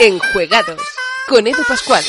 Enjuegados con Edu Pascual.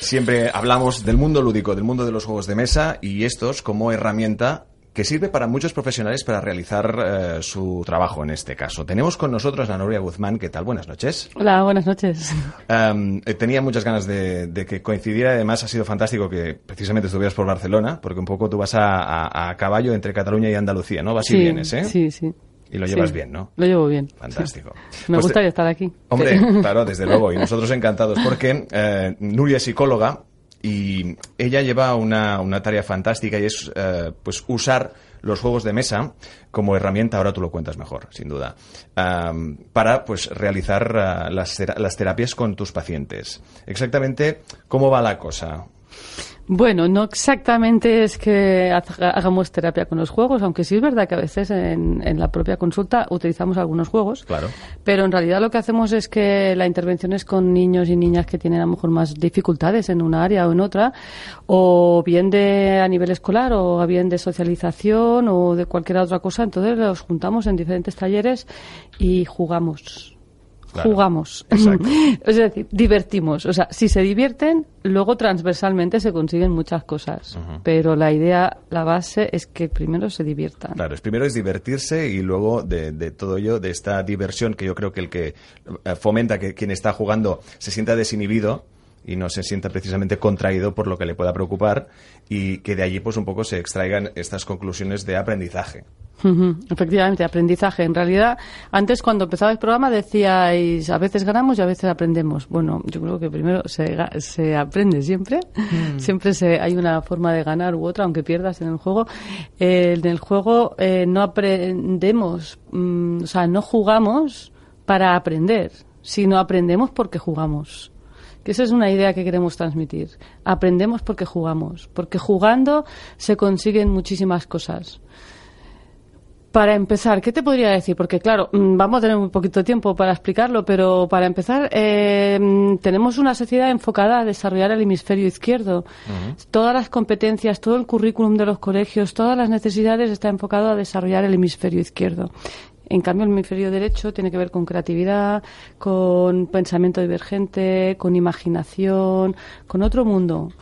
Siempre hablamos del mundo lúdico, del mundo de los juegos de mesa y estos como herramienta que sirve para muchos profesionales para realizar eh, su trabajo en este caso. Tenemos con nosotros a Noria Guzmán. ¿Qué tal? Buenas noches. Hola, buenas noches. Um, eh, tenía muchas ganas de, de que coincidiera. Además, ha sido fantástico que precisamente estuvieras por Barcelona, porque un poco tú vas a, a- a caballo entre Cataluña y Andalucía, ¿no? Vas y sí, vienes, ¿eh? Sí, sí. Y lo llevas Sí. bien, ¿no? Lo llevo bien. Fantástico. Me Pues, gustaría estar aquí. Hombre, claro, desde luego. Y nosotros encantados porque eh, Nuria es psicóloga y ella lleva una, una tarea fantástica y es eh, pues usar los juegos de mesa como herramienta, ahora tú lo cuentas mejor, sin duda, para pues realizar ah, las, las terapias con tus pacientes. Exactamente, ¿cómo va la cosa? Bueno, no exactamente es que ha- hagamos terapia con los juegos, aunque sí es verdad que a veces en, en la propia consulta utilizamos algunos juegos. Claro. Pero en realidad lo que hacemos es que la intervención es con niños y niñas que tienen a lo mejor más dificultades en una área o en otra, o bien de a nivel escolar, o bien de socialización, o de cualquier otra cosa. Entonces los juntamos en diferentes talleres y jugamos. Claro. Jugamos. Es decir, divertimos. O sea, si se divierten, luego transversalmente se consiguen muchas cosas. Pero la idea, la base es que primero se diviertan. Claro, es primero es divertirse y luego de, de todo ello, de esta diversión que yo creo que el que eh, fomenta que quien está jugando se sienta desinhibido y no se sienta precisamente contraído por lo que le pueda preocupar y que de allí pues un poco se extraigan estas conclusiones de aprendizaje. Efectivamente, aprendizaje. En realidad, antes cuando empezaba el programa decíais, a veces ganamos y a veces aprendemos. Bueno, yo creo que primero se, se aprende siempre. Siempre se, hay una forma de ganar u otra, aunque pierdas en el juego. Eh, en el juego eh, no aprendemos, mm, o sea, no jugamos para aprender, sino aprendemos porque jugamos. Que esa es una idea que queremos transmitir. Aprendemos porque jugamos. Porque jugando se consiguen muchísimas cosas. Para empezar, ¿qué te podría decir? Porque claro, mm, vamos a tener un poquito de tiempo para explicarlo, pero para empezar, eh, mm, tenemos una sociedad enfocada a desarrollar el hemisferio izquierdo. Todas las competencias, todo el currículum de los colegios, todas las necesidades está enfocado a desarrollar el hemisferio izquierdo. En cambio, el hemisferio derecho tiene que ver con creatividad, con pensamiento divergente, con imaginación, con otro mundo.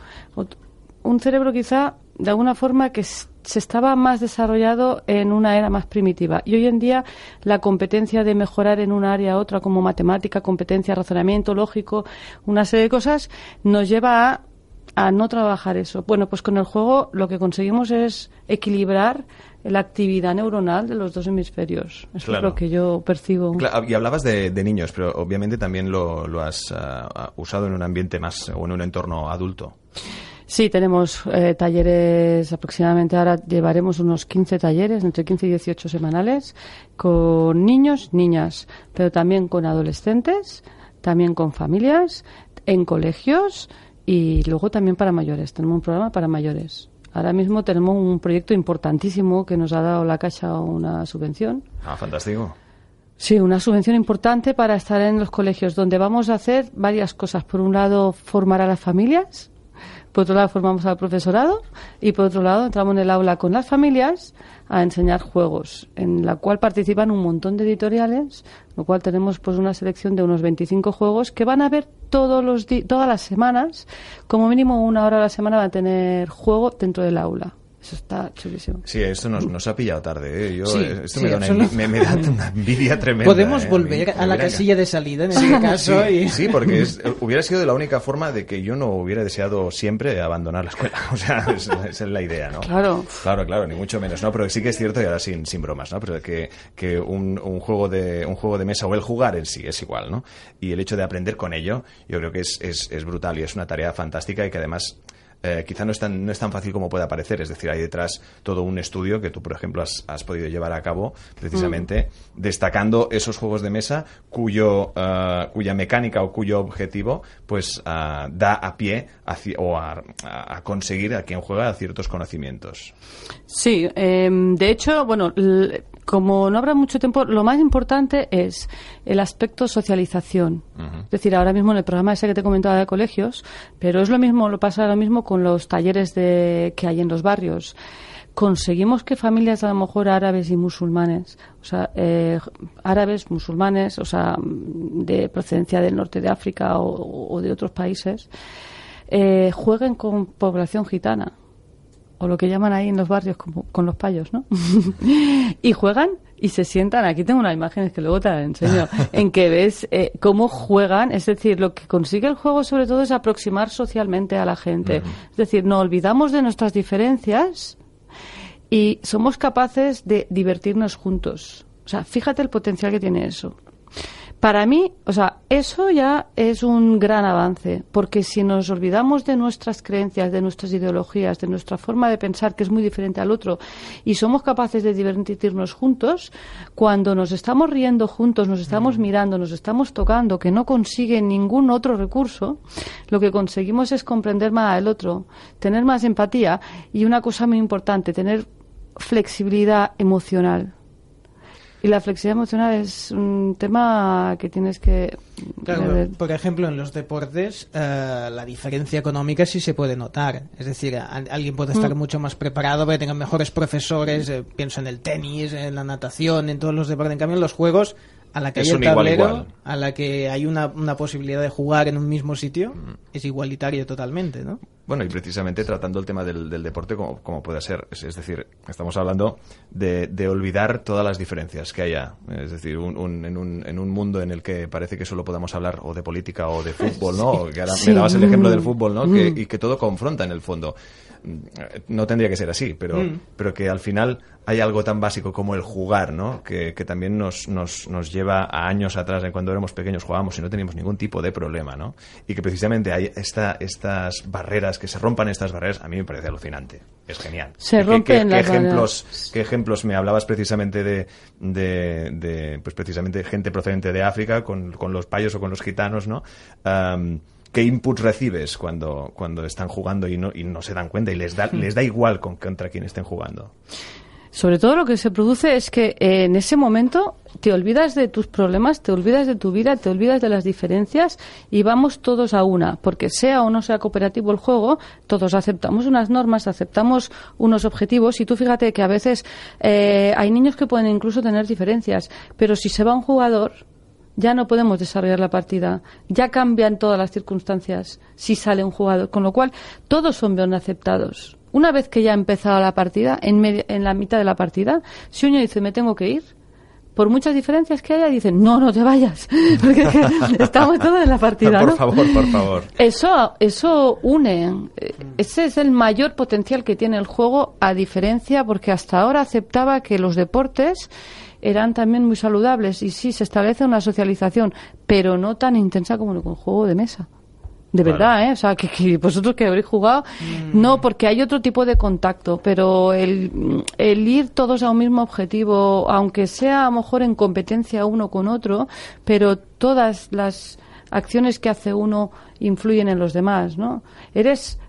Un cerebro quizá de alguna forma que se estaba más desarrollado en una era más primitiva. Y hoy en día la competencia de mejorar en una área a otra como matemática, competencia, razonamiento lógico, una serie de cosas, nos lleva a, a no trabajar eso. Bueno, pues con el juego lo que conseguimos es equilibrar la actividad neuronal de los dos hemisferios. Eso Claro. es lo que yo percibo. Cla- y hablabas de, de niños, pero obviamente también lo, lo has ah, usado en un ambiente más o en un entorno adulto. Sí, tenemos eh, talleres aproximadamente, ahora llevaremos unos 15 talleres, entre 15 y 18 semanales, con niños, niñas, pero también con adolescentes, también con familias, en colegios y luego también para mayores. Tenemos un programa para mayores. Ahora mismo tenemos un proyecto importantísimo que nos ha dado la Caixa una subvención. Ah, fantástico. Sí, una subvención importante para estar en los colegios, donde vamos a hacer varias cosas. Por un lado, formar a las familias, por otro lado, formamos al profesorado y por otro lado, entramos en el aula con las familias a enseñar juegos, en la cual participan un montón de editoriales, lo cual tenemos pues una selección de unos 25 juegos que van a ver todos los di- todas las semanas, como mínimo una hora a la semana van a tener juego dentro del aula. Eso está chulísimo. Sí, esto nos, nos ha pillado tarde. ¿eh? Yo, Sí, eh, esto sí, me, da una, me, me da una envidia tremenda. Podemos ¿eh? volver Me a la casilla de salida en este caso. Sí, y... sí, porque es- hubiera sido la única forma de que yo no hubiera deseado siempre abandonar la escuela. O sea, es- esa es la idea, ¿no? Claro. Claro, claro, ni mucho menos, ¿no? Pero sí que es cierto, y ahora sin, sin bromas, ¿no? Pero que, que un, un juego de, un juego de mesa o el jugar en sí es igual, ¿no? Y el hecho de aprender con ello, yo creo que es, es, es brutal y es una tarea fantástica y que además eh, quizá no es, tan, no es tan fácil como puede parecer. Es decir, hay detrás todo un estudio que tú, por ejemplo, has, has podido llevar a cabo precisamente destacando esos juegos de mesa cuyo, eh, cuya mecánica o cuyo objetivo pues ah, da a pie hacia- o a, a- a conseguir a quien juega ciertos conocimientos. Sí, em, de hecho, bueno, como no habrá mucho tiempo, lo más importante es el aspecto socialización. Es decir, ahora mismo en el programa ese que te comentaba de colegios, pero es lo mismo, lo pasa lo mismo con los talleres de, que hay en los barrios. Conseguimos que familias a lo mejor árabes y musulmanes, o sea, eh, árabes, musulmanes, o sea, de procedencia del norte de África o, o de otros países, eh, jueguen con población gitana o lo que llaman ahí en los barrios como, con los payos, ¿no? y juegan y se sientan. Aquí tengo unas imágenes que luego te las enseño, en que ves eh, cómo juegan. Es decir, lo que consigue el juego sobre todo es aproximar socialmente a la gente. Es decir, no olvidamos de nuestras diferencias y somos capaces de divertirnos juntos. O sea, fíjate el potencial que tiene eso. Para mí, o sea, eso ya es un gran avance, porque si nos olvidamos de nuestras creencias, de nuestras ideologías, de nuestra forma de pensar, que es muy diferente al otro, y somos capaces de divertirnos juntos, cuando nos estamos riendo juntos, nos estamos mirando, nos estamos tocando, que no consigue ningún otro recurso, lo que conseguimos es comprender más al otro, tener más empatía y una cosa muy importante, tener flexibilidad emocional. Y la flexibilidad emocional es un tema que tienes que... Claro, por ejemplo, en los deportes eh, la diferencia económica sí se puede notar. Es decir, a- alguien puede estar mucho más preparado, puede tener mejores profesores, eh, pienso en el tenis, en la natación, en todos los deportes. En cambio, en los juegos, a la que Es hay el igual, tablero, igual. a la que hay una, una posibilidad de jugar en un mismo sitio, Mm. es igualitario totalmente, ¿no? Bueno, y precisamente tratando el tema del, del deporte como, como puede ser. Es, es decir, estamos hablando de, de olvidar todas las diferencias que haya. Es decir, un- un- en, un, en un mundo en el que parece que solo podamos hablar o de política o de fútbol, ¿no? Que ahora Sí. me dabas el ejemplo del fútbol, ¿no? Que- Mm. y que todo confronta en el fondo. Mm, No tendría que ser así, pero, Mm. pero que al final hay algo tan básico como el jugar, ¿no? Que, que también nos, nos, nos lleva a años atrás, en cuando éramos pequeños jugábamos y no teníamos ningún tipo de problema, ¿no? Y que precisamente hay esta, estas barreras, que se rompan estas barreras, a mí me parece alucinante. Es genial. Se ¿Qué- qué- rompen qué las ejemplos, barreras. ¿Qué ejemplos me hablabas precisamente de, de, de, pues precisamente gente procedente de África con, con los payos o con los gitanos, ¿no? ¿Qué inputs recibes cuando, cuando están jugando y no, y no se dan cuenta y les da, les da igual con, contra quién estén jugando? Sobre todo lo que se produce es que eh, en ese momento te olvidas de tus problemas, te olvidas de tu vida, te olvidas de las diferencias y vamos todos a una, porque sea o no sea cooperativo el juego, todos aceptamos unas normas, aceptamos unos objetivos y tú fíjate que a veces eh, hay niños que pueden incluso tener diferencias, pero si se va un jugador ya no podemos desarrollar la partida, ya cambian todas las circunstancias si sale un jugador, con lo cual todos son bien aceptados. Una vez que ya ha empezado la partida, en, medio- en la mitad de la partida, si uno dice me tengo que ir, por muchas diferencias que haya, dicen no, no te vayas, porque estamos todos en la partida. por ¿no? favor, por favor. Eso, eso une. Eh, Ese es el mayor potencial que tiene el juego, a diferencia, porque hasta ahora aceptaba que los deportes eran también muy saludables y sí, se establece una socialización, pero no tan intensa como el juego de mesa. De Claro. verdad, ¿eh? O sea, que, que vosotros que habréis jugado, no, porque hay otro tipo de contacto, pero el, el ir todos a un mismo objetivo, aunque sea a lo mejor en competencia uno con otro, pero todas las acciones que hace uno influyen en los demás, ¿no? Eres,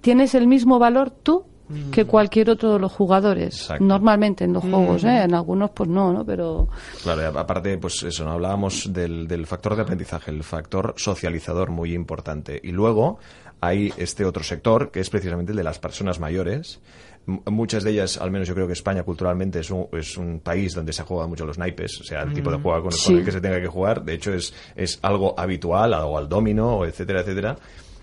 tienes el mismo valor tú que cualquier otro de los jugadores, Exacto. normalmente en los juegos, ¿eh? En algunos pues no, ¿no? Pero Claro, y aparte, pues eso, ¿no? hablábamos del, del factor de aprendizaje, el factor socializador muy importante. Y luego hay este otro sector, que es precisamente el de las personas mayores. Muchas de ellas, al menos yo creo que España culturalmente es un, es un país donde se juega mucho los naipes, o sea, el tipo de juego con, con Sí. el que se tenga que jugar. De hecho, es, es algo habitual, algo al domino, etcétera, etcétera.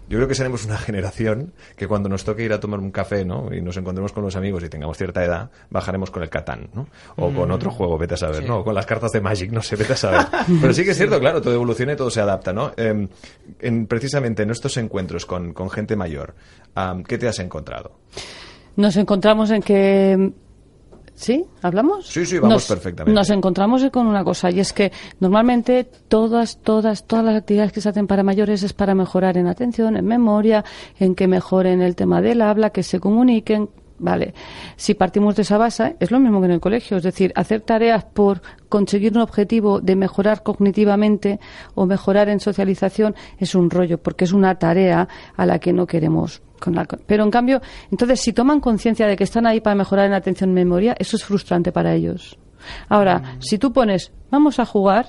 Yo creo que seremos una generación que cuando nos toque ir a tomar un café, ¿no? Y nos encontremos con los amigos y tengamos cierta edad, bajaremos con el Catán, ¿no? O con otro juego, vete a saber, ¿no? O con las cartas de Magic, no sé, vete a saber. Pero sí que es cierto, claro, todo evoluciona y todo se adapta, ¿no? Eh, en, precisamente en estos encuentros con, con gente mayor, ¿qué te has encontrado? nos encontramos en que ¿Sí? ¿Hablamos? Sí, sí, vamos Nos- perfectamente. Nos encontramos con una cosa, y es que normalmente todas, todas, todas las actividades que se hacen para mayores es para mejorar en atención, en memoria, en que mejoren el tema del habla, que se comuniquen. Vale, si partimos de esa base, es lo mismo que en el colegio, es decir, hacer tareas por conseguir un objetivo de mejorar cognitivamente o mejorar en socialización es un rollo, porque es una tarea a la que no queremos. Con la- pero en cambio, entonces, si toman conciencia de que están ahí para mejorar en atención y memoria, eso es frustrante para ellos. Ahora, si tú pones, vamos a jugar,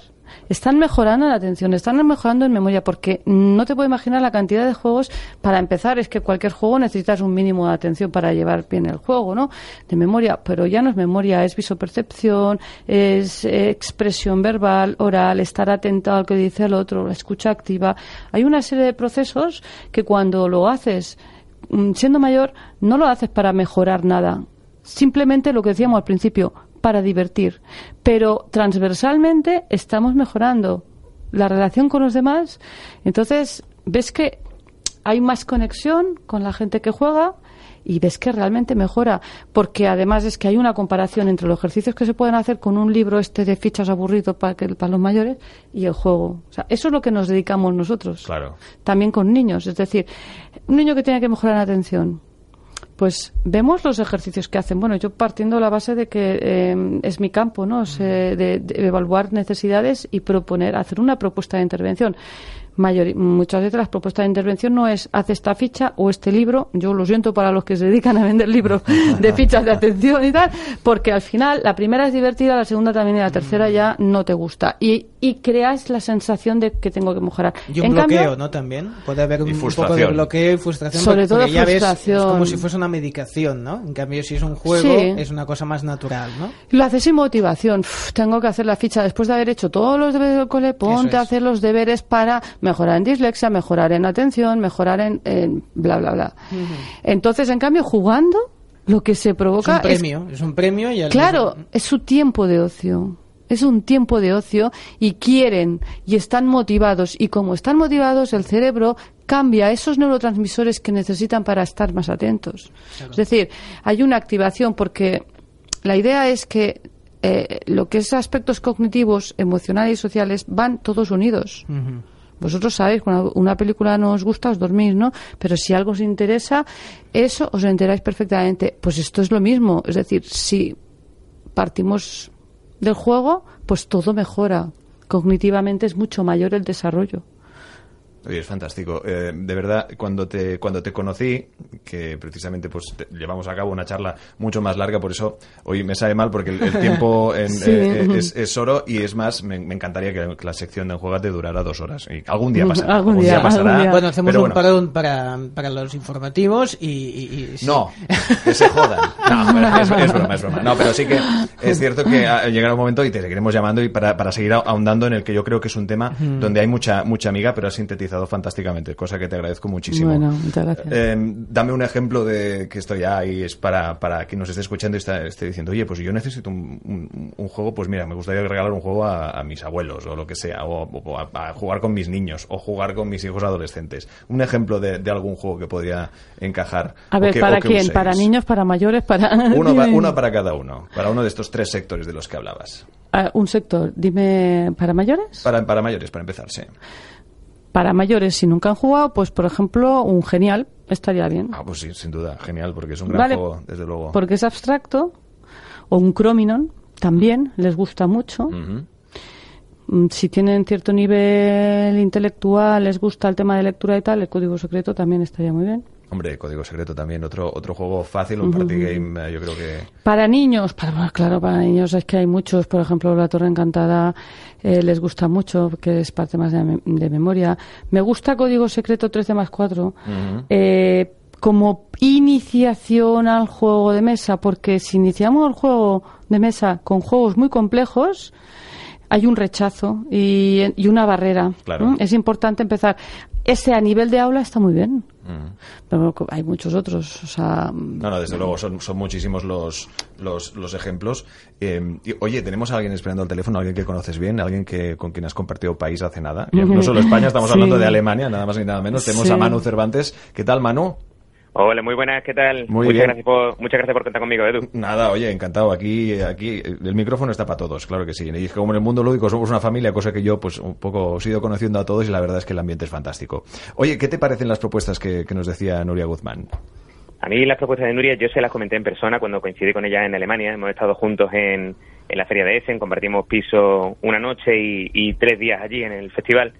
están mejorando en atención, están mejorando en memoria, porque no te puedo imaginar la cantidad de juegos. Para empezar, es que cualquier juego necesitas un mínimo de atención para llevar bien el juego, ¿no? De memoria, pero ya no es memoria, es visopercepción, es eh, expresión verbal, oral, estar atento al que dice el otro, la escucha activa. Hay una serie de procesos que cuando lo haces mm, siendo mayor, no lo haces para mejorar nada. Simplemente lo que decíamos al principio, para divertir. Pero transversalmente estamos mejorando la relación con los demás. Entonces, ves que hay más conexión con la gente que juega y ves que realmente mejora. Porque además es que hay una comparación entre los ejercicios que se pueden hacer con un libro este de fichas aburrido para, que, para los mayores y el juego. O sea, eso es lo que nos dedicamos nosotros Claro. también con niños. Es decir, un niño que tiene que mejorar en atención. Pues vemos los ejercicios que hacen. Bueno, yo partiendo de la base de que eh, es mi campo, ¿no? Es, eh, de, de evaluar necesidades y proponer, hacer una propuesta de intervención. Mayor, muchas veces las propuestas de intervención no es haz esta ficha o este libro. Yo lo siento para los que se dedican a vender libros de fichas de atención y tal, porque al final la primera es divertida, la segunda también y la tercera ya no te gusta. Y, y creas la sensación de que tengo que mejorar. Y un En bloqueo, cambio, ¿no? También puede haber un, poco de frustración. bloqueo y frustración. Sobre todo ves, es frustración. como si fuese una medicación, ¿no? En cambio, si es un juego, Sí. es una cosa más natural, ¿no? Lo haces sin motivación. Uf, tengo que hacer la ficha después de haber hecho todos los deberes del cole. Ponte es. a hacer los deberes para mejorar en dislexia, mejorar en atención, mejorar en, en bla, bla, bla. Entonces, en cambio, jugando, lo que se Es provoca un premio, es, un premio y al Claro, mismo- es su tiempo de ocio. Es un tiempo de ocio y quieren y están motivados. Y como están motivados, el cerebro cambia esos neurotransmisores que necesitan para estar más atentos. Es decir, hay una activación porque la idea es que eh, lo que es aspectos cognitivos, emocionales y sociales van todos unidos. Ujú. Vosotros sabéis, cuando una película no os gusta, os dormís, ¿no? Pero si algo os interesa, eso os enteráis perfectamente. Pues esto es lo mismo. Es decir, si partimos del juego, pues todo mejora. Cognitivamente es mucho mayor el desarrollo. Oye, es fantástico. Eh, de verdad, cuando te, cuando te conocí, que precisamente pues te- llevamos a cabo una charla mucho más larga, por eso hoy me sabe mal porque el, el tiempo en- Sí. eh, eh, es, es oro y es más, me, me encantaría que, que la sección de Enjuegate durara dos horas. Y algún día pasará. Algún día, pasará. algún día. Bueno, hacemos pero un bueno. parón para, para los informativos y... y- y- sí. No, que se jodan. No, es, es broma, es broma. No, pero sí que es cierto que llegará un momento y te seguiremos llamando y para, para seguir ahondando en el que yo creo que es un tema donde hay mucha mucha amiga, pero has sintetizado fantásticamente, cosa que te agradezco muchísimo. Bueno, muchas gracias. Eh, dame un ejemplo de que esto ya ahí es para, para quien nos esté escuchando y está, esté diciendo, oye, pues yo necesito un, un- un juego, pues mira, me gustaría regalar un juego a, a mis abuelos o lo que sea, o, o a, a jugar con mis niños o jugar con mis hijos adolescentes. Un ejemplo de, de algún juego que podría encajar. A ver, que- ¿para quién? uséis. ¿Para niños, para mayores, para...? Uno para cada uno, para uno de estos tres sectores de los que hablabas. Ah, un sector, dime, ¿para mayores? Para, para mayores, para empezar, sí. Para mayores, si nunca han jugado, pues por ejemplo, un genial estaría bien. Ah, pues sí, sin duda, genial, porque es un gran Vale, juego, desde luego. Porque es abstracto. O un Crominon, también, les gusta mucho. Mm, Si tienen cierto nivel intelectual, les gusta el tema de lectura y tal, el código secreto también estaría muy bien. Hombre, Código Secreto también, otro, otro juego fácil, un party game, eh, yo creo que... Para niños, para, claro, para niños es que hay muchos, por ejemplo, La Torre Encantada eh, les gusta mucho, que es parte más de, me- de memoria. Me gusta Código Secreto 13 más 4 eh, como iniciación al juego de mesa, porque si iniciamos el juego de mesa con juegos muy complejos, hay un rechazo y, y una barrera. Claro. Es importante empezar. Ese a nivel de aula está muy bien, Pero hay muchos otros. O sea, No, no, desde luego, son, son muchísimos los, los, los ejemplos. Eh, y, oye, ¿tenemos a alguien esperando al teléfono? ¿Alguien que conoces bien? ¿Alguien que, con quien has compartido país hace nada? No solo España, estamos Sí. hablando de Alemania, nada más ni nada menos. Tenemos Sí. a Manu Cervantes. ¿Qué tal, Manu? Hola, muy buenas, ¿qué tal? Muy muchas bien. Gracias por, muchas gracias por contar conmigo, Edu. Nada, oye, encantado. Aquí, aquí el micrófono está para todos, claro que sí. Y es que como en el mundo lúdico somos una familia, cosa que yo pues un poco os he ido conociendo a todos y la verdad es que el ambiente es fantástico. Oye, ¿qué te parecen las propuestas que, que nos decía Nuria Guzmán? A mí las propuestas de Nuria yo se las comenté en persona cuando coincidí con ella en Alemania. Hemos estado juntos en, en la feria de Essen, compartimos piso una noche y, y tres días allí en el festival.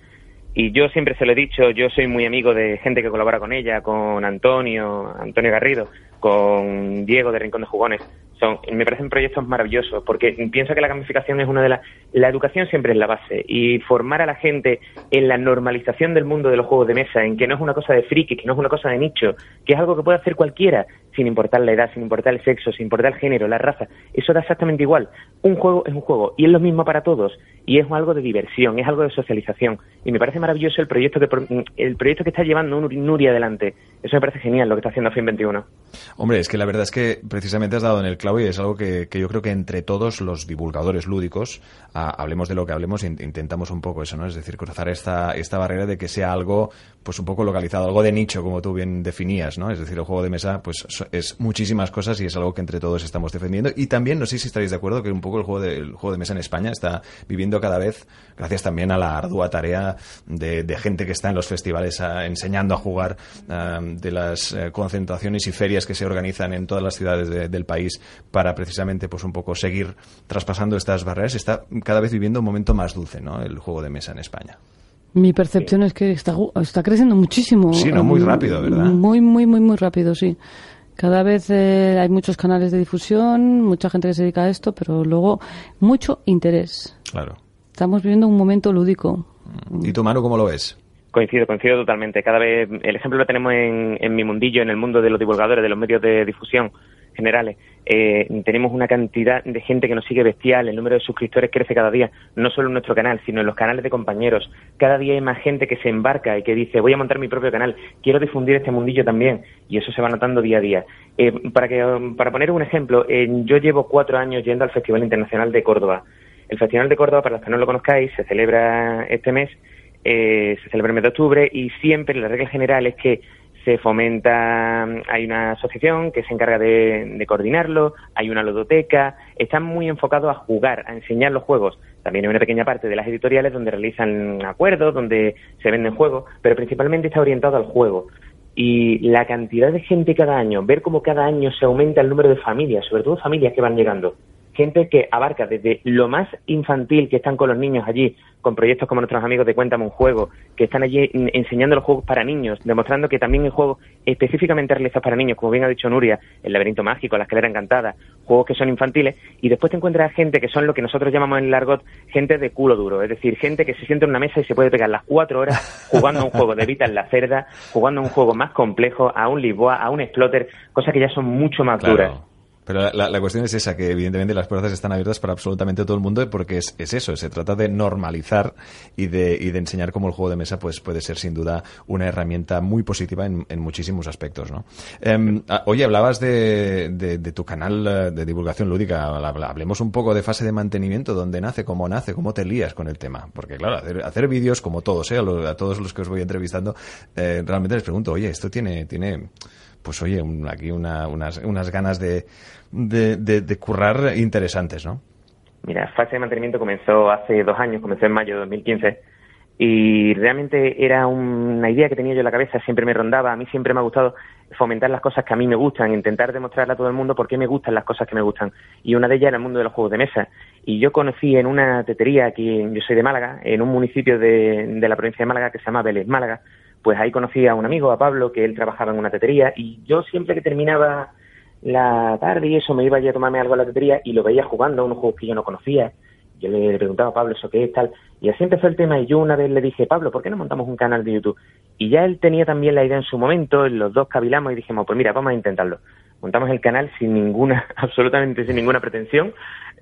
Y yo siempre se lo he dicho, yo soy muy amigo de gente que colabora con ella, con Antonio, Antonio Garrido, con Diego de Rincón de Jugones. Son, me parecen proyectos maravillosos porque pienso que la gamificación es una de las... La educación siempre es la base y formar a la gente en la normalización del mundo de los juegos de mesa, en que no es una cosa de friki, que no es una cosa de nicho, que es algo que puede hacer cualquiera, sin importar la edad, sin importar el sexo, sin importar el género, la raza. Eso da exactamente igual. Un juego es un juego y es lo mismo para todos y es algo de diversión, es algo de socialización. Y me parece maravilloso el proyecto que el proyecto que está llevando Nur- Nuria adelante. Eso me parece genial lo que está haciendo Fin 21. Hombre, es que la verdad es que precisamente has dado en el clavo y es algo que, que yo creo que entre todos los divulgadores lúdicos, hablemos de lo que hablemos, in- intentamos un poco eso, ¿no? Es decir, cruzar esta, esta barrera de que sea algo, pues un poco localizado, algo de nicho, como tú bien definías, ¿no? Es decir, el juego de mesa, pues es muchísimas cosas y es algo que entre todos estamos defendiendo. Y también, no sé si estaréis de acuerdo, que un poco el juego de, el juego de mesa en España está viviendo cada vez, gracias también a la ardua tarea de, de gente que está en los festivales ah, enseñando a jugar, ah, de las eh, concentraciones y ferias que se organizan en todas las ciudades de- del país para precisamente pues un poco seguir traspasando estas barreras, está cada vez viviendo un momento más dulce, ¿no? El juego de mesa en España. Mi percepción es que está, está creciendo muchísimo. Sí, ¿no? Muy rápido, ¿verdad? Muy, muy, muy, muy rápido, sí. Cada vez eh, hay muchos canales de difusión, mucha gente que se dedica a esto, pero luego mucho interés. Claro. Estamos viviendo un momento lúdico. ¿Y tú, Manu, cómo lo ves? Coincido, coincido totalmente. Cada vez, el ejemplo lo tenemos en, en mi mundillo, en el mundo de los divulgadores, de los medios de difusión generales. Eh, tenemos una cantidad de gente que nos sigue bestial, el número de suscriptores crece cada día, no solo en nuestro canal, sino en los canales de compañeros. Cada día hay más gente que se embarca y que dice, voy a montar mi propio canal, quiero difundir este mundillo también, y eso se va notando día a día. Eh, para, que, para poner un ejemplo, eh, yo llevo cuatro años yendo al Festival Internacional de Córdoba. El Festival de Córdoba, para los que no lo conozcáis, se celebra este mes eh, se celebra el mes de octubre y siempre la regla general es que se fomenta, hay una asociación que se encarga de, de coordinarlo, hay una ludoteca, están muy enfocados a jugar, a enseñar los juegos. También hay una pequeña parte de las editoriales donde realizan acuerdos, donde se venden juegos, pero principalmente está orientado al juego. Y la cantidad de gente cada año, ver cómo cada año se aumenta el número de familias, sobre todo familias que van llegando, gente que abarca desde lo más infantil que están con los niños allí, con proyectos como nuestros amigos de Cuéntame un juego, que están allí enseñando los juegos para niños, demostrando que también hay juegos específicamente realizados para niños, como bien ha dicho Nuria, el laberinto mágico, la escalera encantada, juegos que son infantiles, y después te encuentras gente que son lo que nosotros llamamos en el argot gente de culo duro, es decir, gente que se sienta en una mesa y se puede pegar las cuatro horas jugando a un juego de Vita en la cerda, jugando a un juego más complejo, a un Lisboa, a un Exploter, cosas que ya son mucho más duras. Pero la, la- cuestión es esa, que evidentemente las puertas están abiertas para absolutamente todo el mundo porque es, es eso, se trata de normalizar y de, y de enseñar cómo el juego de mesa pues, puede ser sin duda una herramienta muy positiva en, en muchísimos aspectos. ¿no? Ah, oye, hablabas de, de- de tu canal eh, de divulgación lúdica, hablemos un poco de fase de mantenimiento, dónde nace, cómo nace, cómo te lías con el tema. Porque claro, hacer, hacer vídeos como todos, ¿eh? a, lo- a todos los que os voy entrevistando, eh, realmente les pregunto, oye, esto tiene... tiene pues oye, aquí una- unas, unas ganas de, de, currar interesantes, ¿no? Mira, fase de mantenimiento comenzó hace dos años, comenzó en mayo de 2015 y realmente era una idea que tenía yo en la cabeza, siempre me rondaba, a mí siempre me ha gustado fomentar las cosas que a mí me gustan, intentar demostrarle a todo el mundo por qué me gustan las cosas que me gustan. Y una de ellas era el mundo de los juegos de mesa. Y yo conocí en una tetería, aquí, yo soy de Málaga, en un municipio de, de la provincia de Málaga que se llama Vélez, Málaga, pues ahí conocí a un amigo, a Pablo, que él trabajaba en una tetería y yo siempre que terminaba la tarde y eso me iba allí a tomarme algo a la tetería y lo veía jugando a unos juegos que yo no conocía. Yo le preguntaba a Pablo eso qué es tal y así empezó el tema y yo una vez le dije, Pablo, ¿por qué no montamos un canal de YouTube? Y ya él tenía también la idea en su momento, los dos cavilamos y dijimos, pues mira, vamos a intentarlo. Montamos el canal sin ninguna, absolutamente sin ninguna pretensión.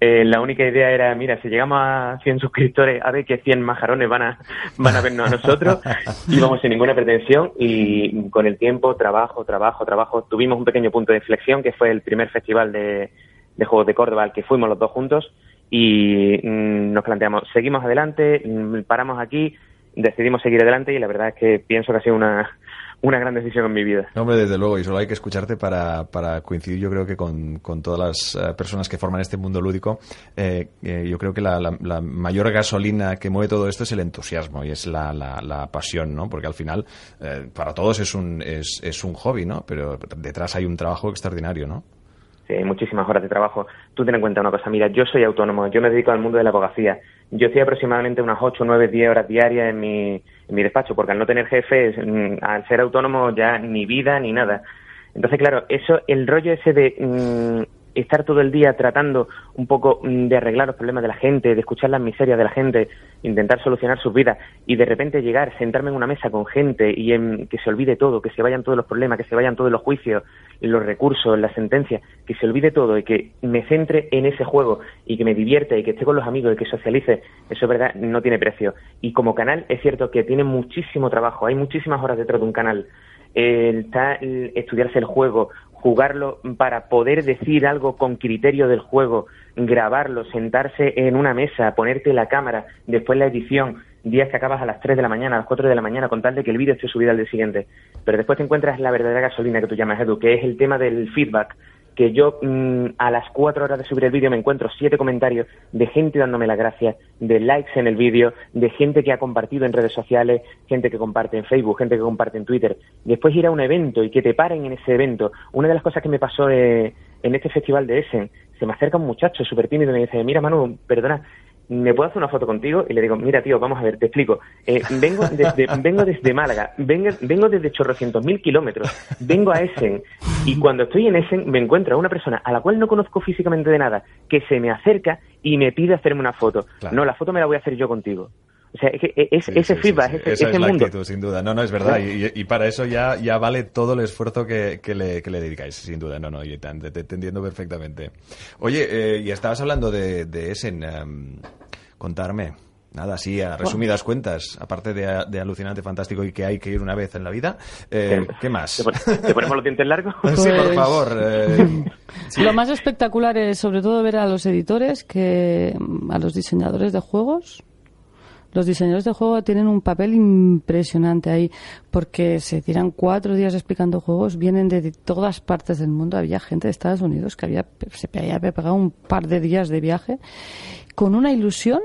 Eh, la única idea era, mira, si llegamos a 100 suscriptores, a ver qué 100 majarones van a, van a vernos a nosotros. Íbamos sin ninguna pretensión y con el tiempo, trabajo, trabajo, trabajo. Tuvimos un pequeño punto de inflexión que fue el primer festival de, de Juegos de Córdoba al que fuimos los dos juntos y mm, nos planteamos, seguimos adelante, mm, paramos aquí, decidimos seguir adelante y la verdad es que pienso que ha sido una, una gran decisión en mi vida. Hombre, desde luego, y solo hay que escucharte para, para coincidir, yo creo que con, con todas las eh, personas que forman este mundo lúdico. Eh, eh, yo creo que la, la- la mayor gasolina que mueve todo esto es el entusiasmo y es la, la, la pasión, ¿no? Porque al final, eh, para todos es un, es, es un hobby, ¿no? Pero detrás hay un trabajo extraordinario, ¿no? Sí, hay muchísimas horas de trabajo. Tú ten en cuenta una cosa, mira, yo soy autónomo, yo me dedico al mundo de la abogacía. Yo estoy aproximadamente unas 8, 9, 10 horas diarias en mi, en mi despacho, porque al no tener jefes, mm, al ser autónomo ya ni vida ni nada. Entonces, claro, eso, el rollo ese de mm, estar todo el día tratando un poco mm, de arreglar los problemas de la gente, de escuchar las miserias de la gente, intentar solucionar sus vidas y de repente llegar, sentarme en una mesa con gente y en, que se olvide todo, que se vayan todos los problemas, que se vayan todos los juicios, los recursos, las sentencias, que se olvide todo y que me centre en ese juego y que me divierta y que esté con los amigos y que socialice, eso es verdad, no tiene precio. Y como canal es cierto que tiene muchísimo trabajo, hay muchísimas horas detrás de un canal. El, está el estudiarse el juego, jugarlo para poder decir algo con criterio del juego, grabarlo, sentarse en una mesa, ponerte la cámara, después la edición, días que acabas a las 3 de la mañana, a las 4 de la mañana, con tal de que el vídeo esté subido al día siguiente. Pero después te encuentras la verdadera gasolina que tú llamas, Edu, que es el tema del feedback, que yo mm, a las 4 horas de subir el vídeo me encuentro siete comentarios de gente dándome las gracias, de likes en el vídeo, de gente que ha compartido en redes sociales, gente que comparte en Facebook, gente que comparte en Twitter. Después ir a un evento y que te paren en ese evento. Una de las cosas que me pasó eh, en este festival de Essen, se me acerca un muchacho súper tímido y me dice, mira Manu, perdona, ¿me puedo hacer una foto contigo? Y le digo, mira tío, vamos a ver, te explico. Eh, vengo, desde, vengo desde Málaga, vengo, vengo desde chorrocientos mil kilómetros, vengo a Essen y cuando estoy en Essen me encuentro a una persona a la cual no conozco físicamente de nada, que se me acerca y me pide hacerme una foto. Claro. No, la foto me la voy a hacer yo contigo. O sea, es, es Sí, ese sí, feedback, sí. ese, Esa ese es la mundo. actitud, sin duda. No, no, es verdad. Y, y para eso ya, ya vale todo el esfuerzo que, que le, que le dedicáis, sin duda. No, no, y te, te- te entiendo perfectamente. Oye, eh, y estabas hablando de, de Essen. em, contarme. Nada, sí, a resumidas cuentas, aparte de, de alucinante, fantástico y que hay que ir una vez en la vida, eh, ¿qué más? ¿Te, pon- te ponemos los dientes largos? Sí, por Pues- favor. eh, sí. Lo más espectacular es sobre todo ver a los editores, que a los diseñadores de juegos. Los diseñadores de juego tienen un papel impresionante ahí, porque se tiran cuatro días explicando juegos, vienen de todas partes del mundo. Había gente de Estados Unidos que había, se había pegado un par de días de viaje con una ilusión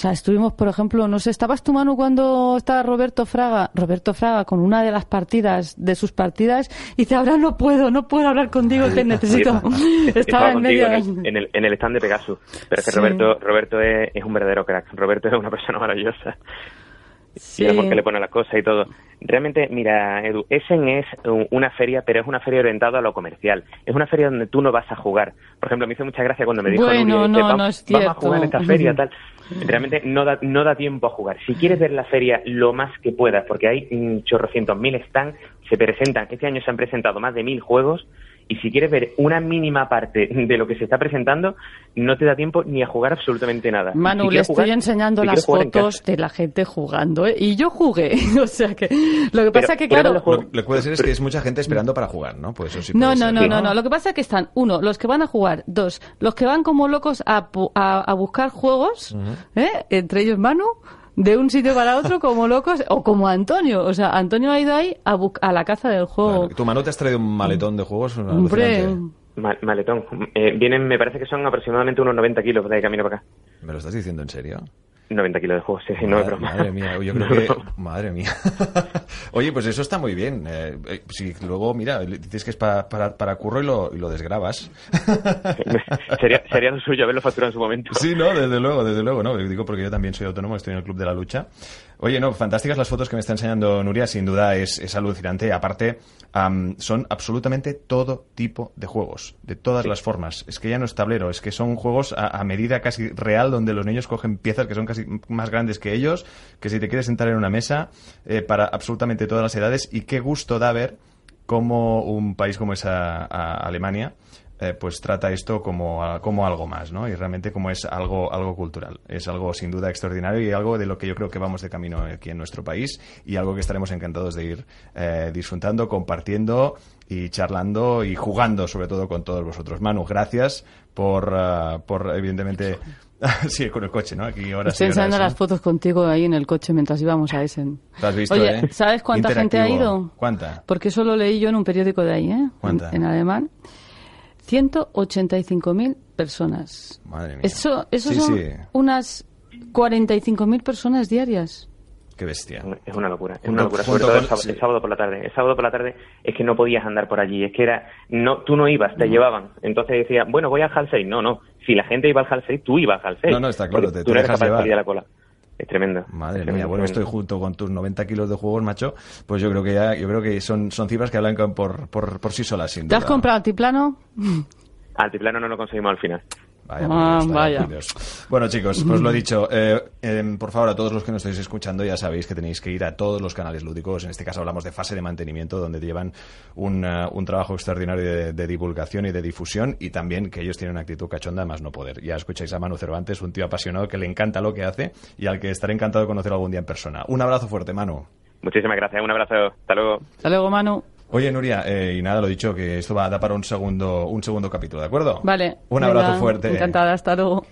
o sea, estuvimos, por ejemplo, no sé, ¿estabas tu mano cuando estaba Roberto Fraga? Roberto Fraga con una de las partidas, de sus partidas, y dice, ahora no puedo, no puedo hablar contigo, que necesito. Estaba en medio. en el, en, el, en el stand de Pegasus. Pero es que Sí. Roberto, Roberto es, es un verdadero crack. Roberto es una persona maravillosa. Sí. Amor que le pone las cosas y todo. Realmente, mira, Edu, Essen es una feria, pero es una feria orientada a lo comercial. Es una feria donde tú no vas a jugar. Por ejemplo, me hizo mucha gracia cuando me dijo Bueno, no, dice, "Vam- no es vamos a cierto". jugar en esta feria, tal. Realmente no da, no da tiempo a jugar. Si quieres ver la feria lo más que puedas, porque hay chorrocientos mil stands, se presentan, este año se han presentado más de mil juegos, y si quieres ver una mínima parte de lo que se está presentando, no te da tiempo ni a jugar absolutamente nada. Manu, Si le estoy jugar- enseñando si las en fotos de la gente jugando, ¿eh? Y yo jugué. o sea que. Lo que pasa Pero- que, claro. Lo, lo que puede ser es que es mucha gente esperando para jugar, ¿no? Pues eso sí No, puede no, ser. no, no, no. Lo que pasa es que están, uno, los que van a jugar, dos, los que van como locos a, pu- a, a buscar juegos, ¿eh? entre ellos Manu, de un sitio para otro como locos, o como Antonio. O sea, Antonio ha ido ahí a, bu- a la caza del juego. Claro. ¿Tu mano te has traído un maletón de juegos? Hombre. Ma- maletón. Eh, vienen, me parece que son aproximadamente unos 90 kilos de camino para acá. ¿Me lo estás diciendo en serio? 90 kilos de juegos, sí, no es madre, broma. madre mía, yo creo No que... Madre mía. Oye, pues eso está muy bien. Eh, eh, si luego, mira, dices que es pa- para, para curro y lo, y lo desgrabas. sería, sería lo suyo haberlo facturado en su momento. Sí, no, desde luego, desde luego, no. Digo porque yo también soy autónomo, estoy en el Club de la Lucha. Oye, no, fantásticas las fotos que me está enseñando Nuria, sin duda es, es alucinante. Aparte, son absolutamente todo tipo de juegos, de todas las formas. Es que ya no es tablero, es que son juegos a, a medida casi real, donde los niños cogen piezas que son casi más grandes que ellos, que si te quieres sentar en una mesa, eh, para absolutamente todas las edades. Y qué gusto da ver cómo un país como es a- a Alemania eh, pues trata esto como, a- como algo más, ¿no? Y realmente como es algo, algo cultural. Es algo sin duda extraordinario y algo de lo que yo creo que vamos de camino aquí en nuestro país y algo que estaremos encantados de ir eh, disfrutando, compartiendo y charlando y jugando sobre todo con todos vosotros. Manu, gracias por, ah, por evidentemente sí, con el coche, ¿no? Aquí ahora Estoy enseñando las fotos contigo ahí en el coche mientras íbamos a Essen. Lo has visto, Oye, eh? ¿sabes cuánta gente ha ido? ¿Cuánta? Porque eso lo leí yo en un periódico de ahí, ¿eh? ¿Cuánta? En, en alemán. 185.000 personas. Madre mía. Eso, eso Sí, son sí. unas 45.000 personas diarias. Qué bestia. Es una locura, es una locura, sobre todo el, sábado, sí. el sábado por la tarde. El sábado por la tarde es que no podías andar por allí, es que era, no, tú no ibas, te llevaban. Entonces decía, bueno, voy al Halsey. No, no, si la gente iba al Halsey, tú ibas al Halsey. No, no, está claro, te- tú te no eres dejas capaz de salir a la cola. Es tremendo. Madre es mía, bueno, tremendo. estoy junto con tus 90 kilos de juegos, macho. Pues yo creo que ya, yo creo que son, son cifras que hablan por, por, por sí solas, sin ¿Te has comprado altiplano? Altiplano no lo conseguimos al final. Vaya, Ah, Dios, vaya. Dios. Bueno, chicos, pues lo dicho. eh, em, por favor, a todos los que nos estáis escuchando, ya sabéis que tenéis que ir a todos los canales lúdicos. En este caso hablamos de fase de mantenimiento, donde llevan un, eh, un trabajo extraordinario de, de divulgación y de difusión, y también que ellos tienen una actitud cachonda más no poder. Ya escucháis a Manu Cervantes, un tío apasionado que le encanta lo que hace y al que estaré encantado de conocer algún día en persona. Un abrazo fuerte, Manu. Muchísimas gracias, un abrazo, hasta luego. Hasta luego, Manu. Oye, Nuria, eh, y nada, lo dicho, que esto va a dar para un segundo, un segundo capítulo, ¿de acuerdo? Vale. Un abrazo fuerte. Encantada, hasta luego.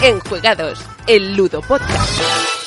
Enjuegados, el Ludo Podcast.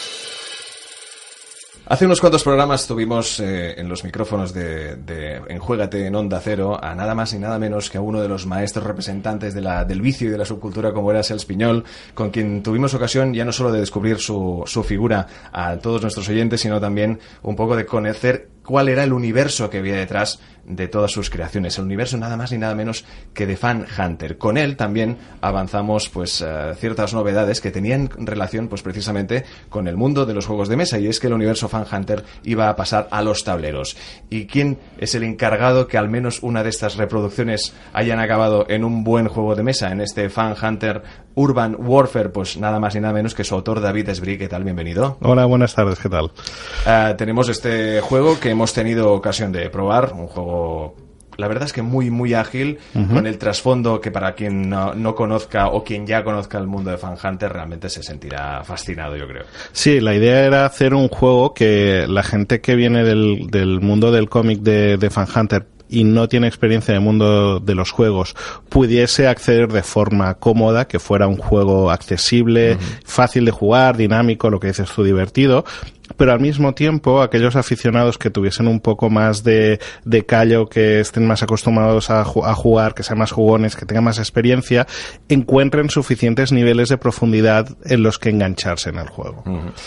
Hace unos cuantos programas tuvimos eh, en los micrófonos de, de Enjuégate en Onda Cero a nada más y nada menos que a uno de los maestros representantes de la, del vicio y de la subcultura como era Sels Piñol, con quien tuvimos ocasión ya no solo de descubrir su, su figura a todos nuestros oyentes, sino también un poco de conocer cuál era el universo que había detrás de todas sus creaciones, el universo nada más ni nada menos que de Fan Hunter. Con él también avanzamos pues eh, ciertas novedades que tenían relación pues precisamente con el mundo de los juegos de mesa y es que el universo Fan Hunter iba a pasar a los tableros. ¿Y quién es el encargado que al menos una de estas reproducciones hayan acabado en un buen juego de mesa, en este Fan Hunter Urban Warfare? Pues nada más ni nada menos que su autor David Esbrí. ¿Qué tal? Bienvenido. Hola, buenas tardes, ¿qué tal? Ah, tenemos este juego que hemos tenido ocasión de probar, un juego la verdad es que muy muy ágil, con el trasfondo que para quien no, no conozca o quien ya conozca el mundo de Fan Hunter realmente se sentirá fascinado, yo creo. Sí, la idea era hacer un juego que la gente que viene del, del mundo del cómic de, de Fan Hunter y no tiene experiencia en el mundo de los juegos pudiese acceder de forma cómoda, que fuera un juego accesible, fácil de jugar, dinámico, lo que dices tú, divertido, pero al mismo tiempo aquellos aficionados que tuviesen un poco más de, de callo, que estén más acostumbrados a, ju- a jugar, que sean más jugones, que tengan más experiencia, encuentren suficientes niveles de profundidad en los que engancharse en el juego.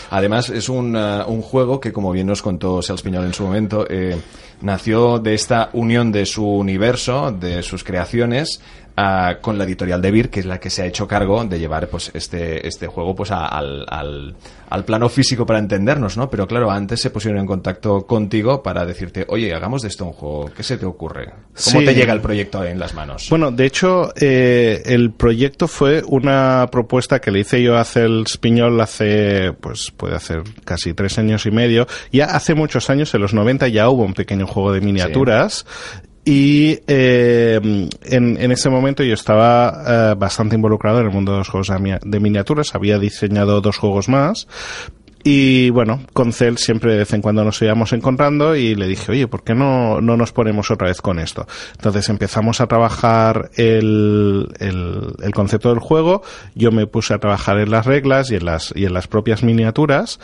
Además, es un, eh, un juego que, como bien nos contó Sels Piñol en su momento, eh, nació de esta unión de su universo, de sus creaciones, ah, con la editorial de Vir, que es la que se ha hecho cargo de llevar pues este, este juego pues a- al, al, al plano físico para entendernos, ¿no? Pero claro, antes se pusieron en contacto contigo para decirte, oye, hagamos de esto un juego, ¿qué se te ocurre? ¿Cómo Sí. te llega el proyecto en las manos? Bueno, de hecho, eh, el proyecto fue una propuesta que le hice yo a Cels Piñol hace, pues puede hacer casi tres años y medio. Ya hace muchos años, en los 90, ya hubo un pequeño juego de miniaturas. Y eh, en, en ese momento yo estaba eh, bastante involucrado en el mundo de los juegos de mi- de miniaturas. Había diseñado dos juegos más. Y bueno, con Cel siempre de vez en cuando nos íbamos encontrando y le dije, oye, ¿por qué no, no nos ponemos otra vez con esto? Entonces empezamos a trabajar el, el, el concepto del juego, yo me puse a trabajar en las reglas y en las, y en las propias miniaturas.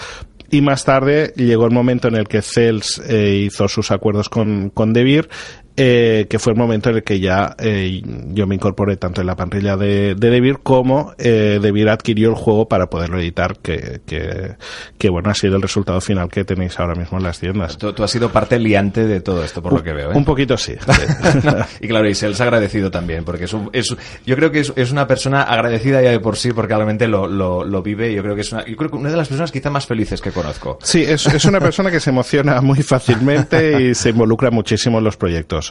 Y más tarde llegó el momento en el que Cels eh, hizo sus acuerdos con, con Devir, eh, que fue el momento en el que ya eh, yo me incorporé tanto en la pantalla de, de Devir como eh, Devir adquirió el juego para poderlo editar, que, que, que bueno, ha sido el resultado final que tenéis ahora mismo en las tiendas. Tú, tú has sido parte liante de todo esto, por lo que veo, ¿eh? Un poquito sí. No, y claro, y Sels agradecido también, porque es, un- es- yo creo que es, es una persona agradecida ya de por sí, porque realmente lo, lo, lo vive. y Yo creo que es una, yo creo que una de las personas quizá más felices que conozco. Sí, es, es una persona que se emociona muy fácilmente y se involucra muchísimo en los proyectos.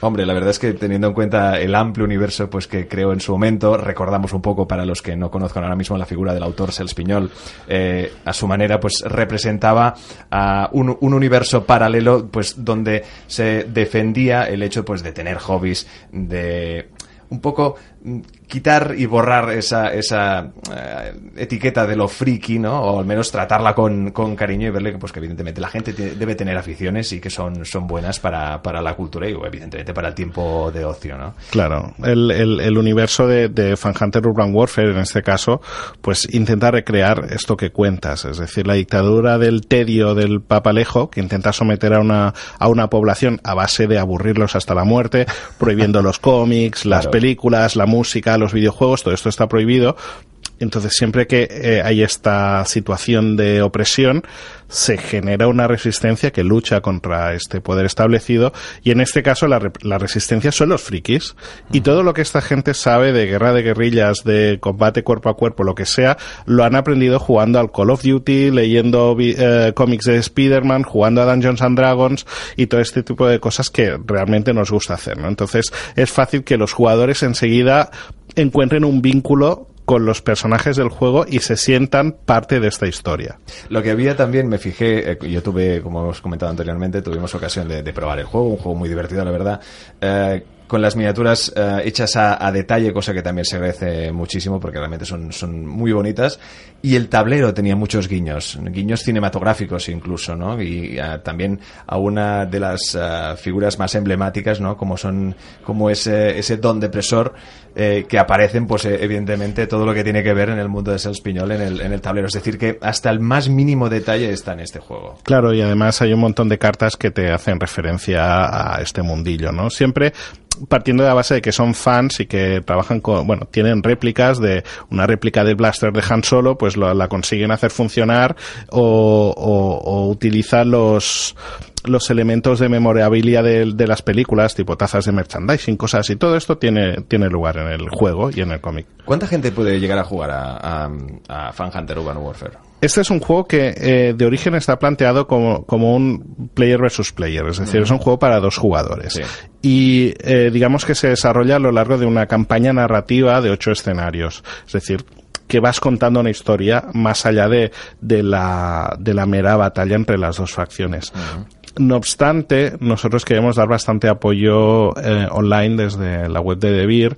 Hombre, la verdad es que teniendo en cuenta el amplio universo pues que creó en su momento, recordamos un poco para los que no conozcan ahora mismo la figura del autor Sels Piñol, eh, a su manera pues representaba a un, un universo paralelo pues donde se defendía el hecho pues de tener hobbies, de un poco quitar y borrar esa, esa eh, etiqueta de lo friki, ¿no? O al menos tratarla con, con cariño y verle que, pues, que evidentemente la gente te- debe tener aficiones y que son, son buenas para, para la cultura y evidentemente para el tiempo de ocio, ¿no? Claro, el, el, el universo de, de Fan Hunter Urban Warfare, en este caso, pues intenta recrear esto que cuentas, es decir, la dictadura del tedio del papalejo, que intenta someter a una, a una población a base de aburrirlos hasta la muerte, prohibiendo los cómics, las Claro. películas, la música, los videojuegos, todo esto está prohibido. Entonces, siempre que eh, hay esta situación de opresión, se genera una resistencia que lucha contra este poder establecido y en este caso la, la resistencia son los frikis y todo lo que esta gente sabe de guerra de guerrillas, de combate cuerpo a cuerpo, lo que sea, lo han aprendido jugando al Call of Duty, leyendo eh, cómics de Spider-Man, jugando a Dungeons and Dragons y todo este tipo de cosas que realmente nos gusta hacer, ¿no? Entonces es fácil que los jugadores enseguida encuentren un vínculo con los personajes del juego y se sientan parte de esta historia. Lo que había también, me fijé, eh, yo tuve, como hemos comentado anteriormente, tuvimos ocasión de, de probar el juego, un juego muy divertido, la verdad, eh, con las miniaturas eh, hechas a, a detalle, cosa que también se agradece muchísimo porque realmente son, son muy bonitas. Y el tablero tenía muchos guiños, guiños cinematográficos incluso, ¿no? Y eh, también a una de las eh, figuras más emblemáticas, ¿no? Como son, como ese, ese don depresor eh, que aparecen, pues evidentemente todo lo que tiene que ver en el mundo de Selspiñol en el, en el tablero. Es decir, que hasta el más mínimo detalle está en este juego. Claro, y además hay un montón de cartas que te hacen referencia a este mundillo, ¿no? Siempre partiendo de la base de que son fans y que trabajan con, bueno, tienen réplicas de una réplica del blaster de Han Solo, pues lo- la consiguen hacer funcionar o, o, o los los elementos de memorabilia de, de las películas, tipo tazas de merchandising, cosas y todo esto tiene, tiene lugar en el juego y en el cómic. ¿Cuánta gente puede llegar a jugar a, a, a Fan Hunter Urban Warfare? Este es un juego que eh, de origen está planteado como, como un player versus player, es decir, es un juego para dos jugadores. Sí. Y eh, digamos que se desarrolla a lo largo de una campaña narrativa de ocho escenarios. Es decir, que vas contando una historia más allá de, de, la, de la mera batalla entre las dos facciones. No obstante, nosotros queremos dar bastante apoyo eh, online desde la web de Debir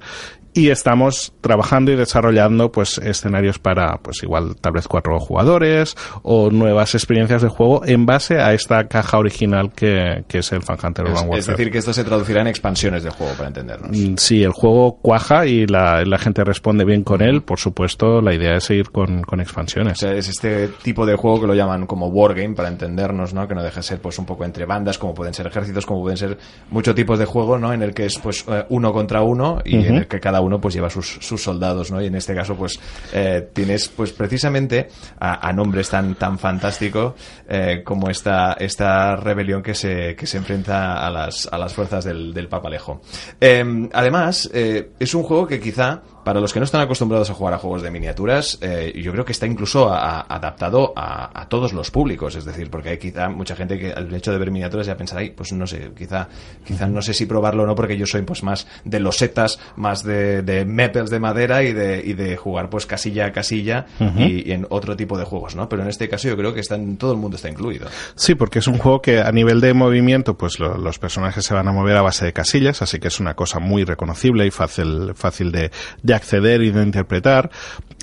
y estamos trabajando y desarrollando pues escenarios para pues igual tal vez cuatro jugadores o nuevas experiencias de juego en base a esta caja original que, que es el Fan Hunter Es, es decir, que esto se traducirá en expansiones de juego, para entendernos. Mm, Si el juego cuaja y la, la gente responde bien con él, por supuesto, la idea es seguir con, con O expansiones. sea, es este tipo de juego que lo llaman como wargame, para entendernos, ¿no? Que no deja de ser pues un poco entre bandas, como pueden ser ejércitos, como pueden ser muchos tipos de juego, ¿no? En el que es pues eh, uno contra uno y en el que cada uno pues lleva sus, sus soldados, ¿no? Y en este caso pues eh, tienes pues precisamente a, nombres tan tan fantásticos eh, como esta esta rebelión que se que se enfrenta a las a las fuerzas del, del Papalejo. Eh, además eh, es un juego que quizá para los que no están acostumbrados a jugar a juegos de miniaturas, eh, yo creo que está incluso a- a- adaptado a, a todos los públicos. Es decir, porque hay quizá mucha gente que al hecho de ver miniaturas ya pensará, "Ay, pues no sé, quizá, quizá no sé si probarlo o no, porque yo soy pues más de losetas, más de, de de madera y de, y de jugar pues casilla a casilla y, y en otro tipo de juegos, ¿no? Pero en este caso yo creo que está en- todo el mundo está incluido. Sí, porque es un juego que a nivel de movimiento, pues lo- los personajes se van a mover a base de casillas, así que es una cosa muy reconocible y fácil, fácil de, de acceder y de interpretar.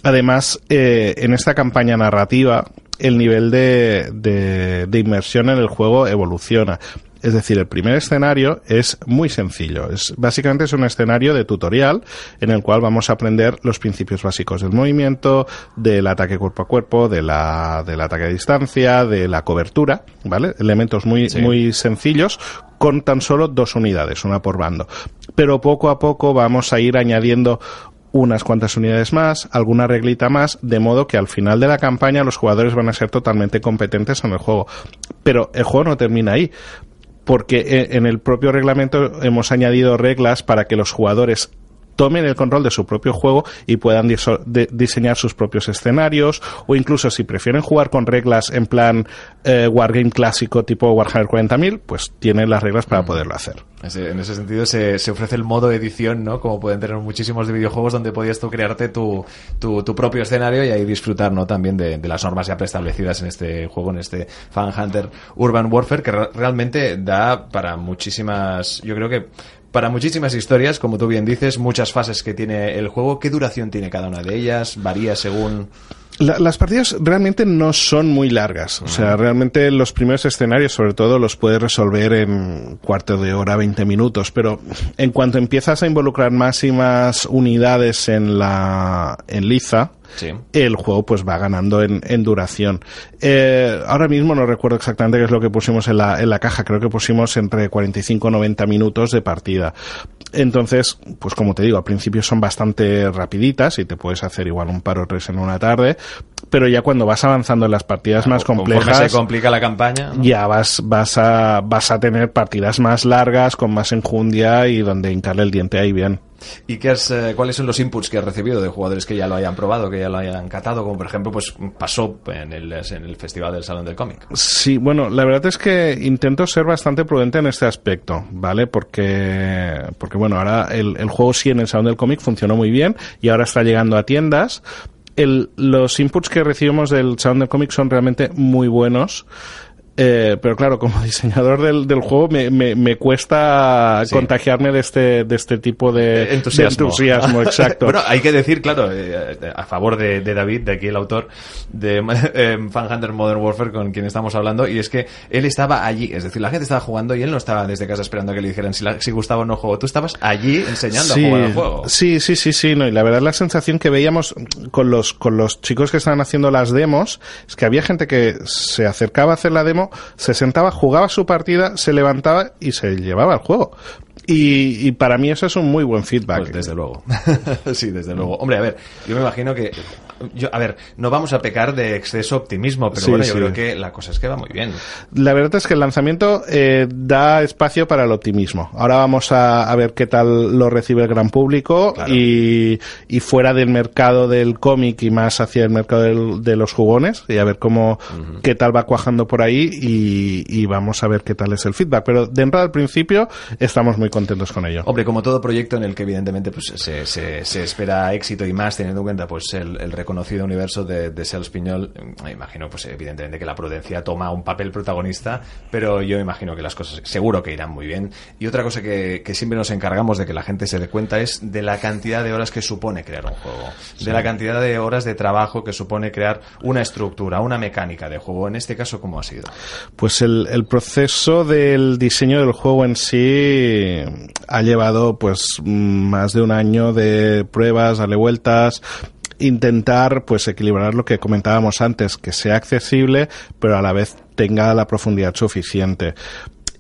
Además, eh, en esta campaña narrativa, el nivel de, de, de inmersión en el juego evoluciona. Es decir, el primer escenario es muy sencillo. Es, básicamente es un escenario de tutorial en el cual vamos a aprender los principios básicos del movimiento, del ataque cuerpo a cuerpo, de la, del ataque a distancia, de la cobertura, ¿vale? Elementos muy, muy sencillos con tan solo dos unidades, una por bando. Pero poco a poco vamos a ir añadiendo unas cuantas unidades más, alguna reglita más, de modo que al final de la campaña los jugadores van a ser totalmente competentes en el juego. Pero el juego no termina ahí, porque e- en el propio reglamento hemos añadido reglas para que los jugadores tomen el control de su propio juego y puedan de- diseñar sus propios escenarios o incluso si prefieren jugar con reglas en plan eh, wargame clásico tipo Warhammer 40.000 pues tienen las reglas para poderlo hacer. En ese sentido se, se ofrece el modo edición, ¿no? Como pueden tener muchísimos de videojuegos donde podías tú crearte tu, tu, tu propio escenario y ahí disfrutar, ¿no? También de, de las normas ya preestablecidas en este juego, en este Fan Hunter Urban Warfare, que re- realmente da para muchísimas, yo creo que para muchísimas historias, como tú bien dices, muchas fases que tiene el juego. ¿Qué duración tiene cada una de ellas? ¿Varía según...? La- las partidas realmente no son muy largas. O sea, realmente los primeros escenarios, sobre todo, los puedes resolver en cuarto de hora, 20 minutos. Pero en cuanto empiezas a involucrar más y más unidades en la en liza, Sí. el juego pues va ganando en, en duración. Eh, ahora mismo no recuerdo exactamente qué es lo que pusimos en la, en la caja. Creo que pusimos entre 45 y 90 minutos de partida. Entonces, pues como te digo, al principio son bastante rapiditas y te puedes hacer igual un par o tres en una tarde, pero ya cuando vas avanzando en las partidas más complejas, se complica la campaña. ¿no? ya vas, vas a, vas a tener partidas más largas, con más enjundia y donde hincarle el diente ahí bien. ¿Y qué has, eh, cuáles son los inputs que has recibido de jugadores que ya lo hayan probado, que ya lo hayan catado? Como por ejemplo, pues pasó en el, en el Festival del Salón del Cómic. Sí, bueno, la verdad es que intento ser bastante prudente en este aspecto, ¿vale? Porque, porque bueno, ahora el, el juego sí en el Salón del Cómic funcionó muy bien y ahora está llegando a tiendas. El, los inputs que recibimos del Salón del Cómic son realmente muy buenos. Eh, pero claro, como diseñador del, del juego me, me, me cuesta Sí. contagiarme de este, de este tipo de Eh, entusiasmo. de entusiasmo, exacto. bueno, hay que decir, claro, eh, a favor de, de David, de aquí el autor de eh, Fan Hunter Modern Warfare, con quien estamos hablando, y es que él estaba allí, es decir, la gente estaba jugando y él no estaba desde casa esperando a que le dijeran si, la- si gustaba o no juego. Tú estabas allí enseñando a jugar al juego. Sí, sí, sí, sí, no, y la verdad la sensación que veíamos con los, con los chicos que estaban haciendo las demos es que había gente que se acercaba a hacer la demo, se sentaba, jugaba su partida, se levantaba y se llevaba el juego. Y, y para mí eso es un muy buen feedback. Pues desde luego. sí, desde luego. Hombre, a ver, yo me imagino que. Yo, a ver, no vamos a pecar de exceso optimismo, pero Sí, bueno, yo sí. creo que la cosa es que va muy bien. La verdad es que el lanzamiento eh, da espacio para el optimismo. Ahora vamos a, a ver qué tal lo recibe el gran público Claro. y, y fuera del mercado del cómic y más hacia el mercado del- de los jugones y a ver cómo qué tal va cuajando por ahí y, y vamos a ver qué tal es el feedback. Pero de entrada al principio estamos muy contentos con ello. Hombre, como todo proyecto en el que evidentemente pues, se, se, se espera éxito y más teniendo en cuenta pues el, el reconocido universo de, de Piñol, me imagino pues evidentemente que la prudencia toma un papel protagonista, pero yo imagino que las cosas seguro que irán muy bien. Y otra cosa que, que siempre nos encargamos de que la gente se dé cuenta es de la cantidad de horas que supone crear un juego, de la cantidad de horas de trabajo que supone crear una estructura, una mecánica de juego. En este caso, ¿cómo ha sido? Pues el, el proceso del diseño del juego en sí ha llevado pues más de un año de pruebas, darle vueltas, intentar pues equilibrar lo que comentábamos antes, que sea accesible, pero a la vez tenga la profundidad suficiente.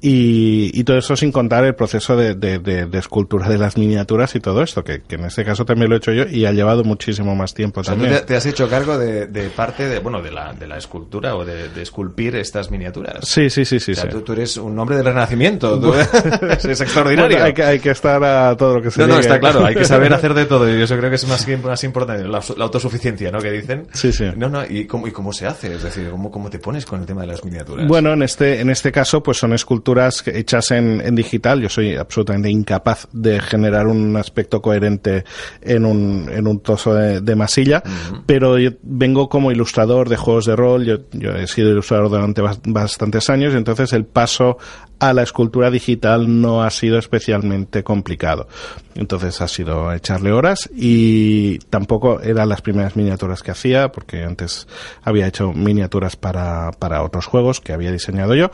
Y, y todo eso sin contar el proceso de, de- de- de escultura de las miniaturas y todo esto, que, que en este caso también lo he hecho yo y ha llevado muchísimo más tiempo O sea, tú también. te, te has hecho cargo de, de parte de, bueno, de la, de la escultura o de, de esculpir estas miniaturas. Sí, sí, sí, sí. o sea, sí. tú, tú eres un hombre del renacimiento. tú- es extraordinario. Bueno, hay, que, hay que estar a todo lo que se no, no, llegue. está claro, hay que saber hacer de todo y eso creo que es más, más importante, la, la autosuficiencia, ¿no? Que dicen. Sí, sí. No, no, ¿y cómo, y cómo se hace? Es decir, ¿cómo, cómo te pones con el tema de las miniaturas? Bueno, en este, en este caso, pues son esculturas que- hechas en, en digital. Yo soy absolutamente incapaz de generar un aspecto coherente en un, en un trozo de, de masilla, pero yo vengo como ilustrador de juegos de rol. Yo, yo he sido ilustrador durante bas- bastantes años, y entonces el paso a la escultura digital no ha sido especialmente complicado. Entonces ha sido echarle horas y tampoco eran las primeras miniaturas que hacía, porque antes había hecho miniaturas para, para otros juegos que había diseñado yo.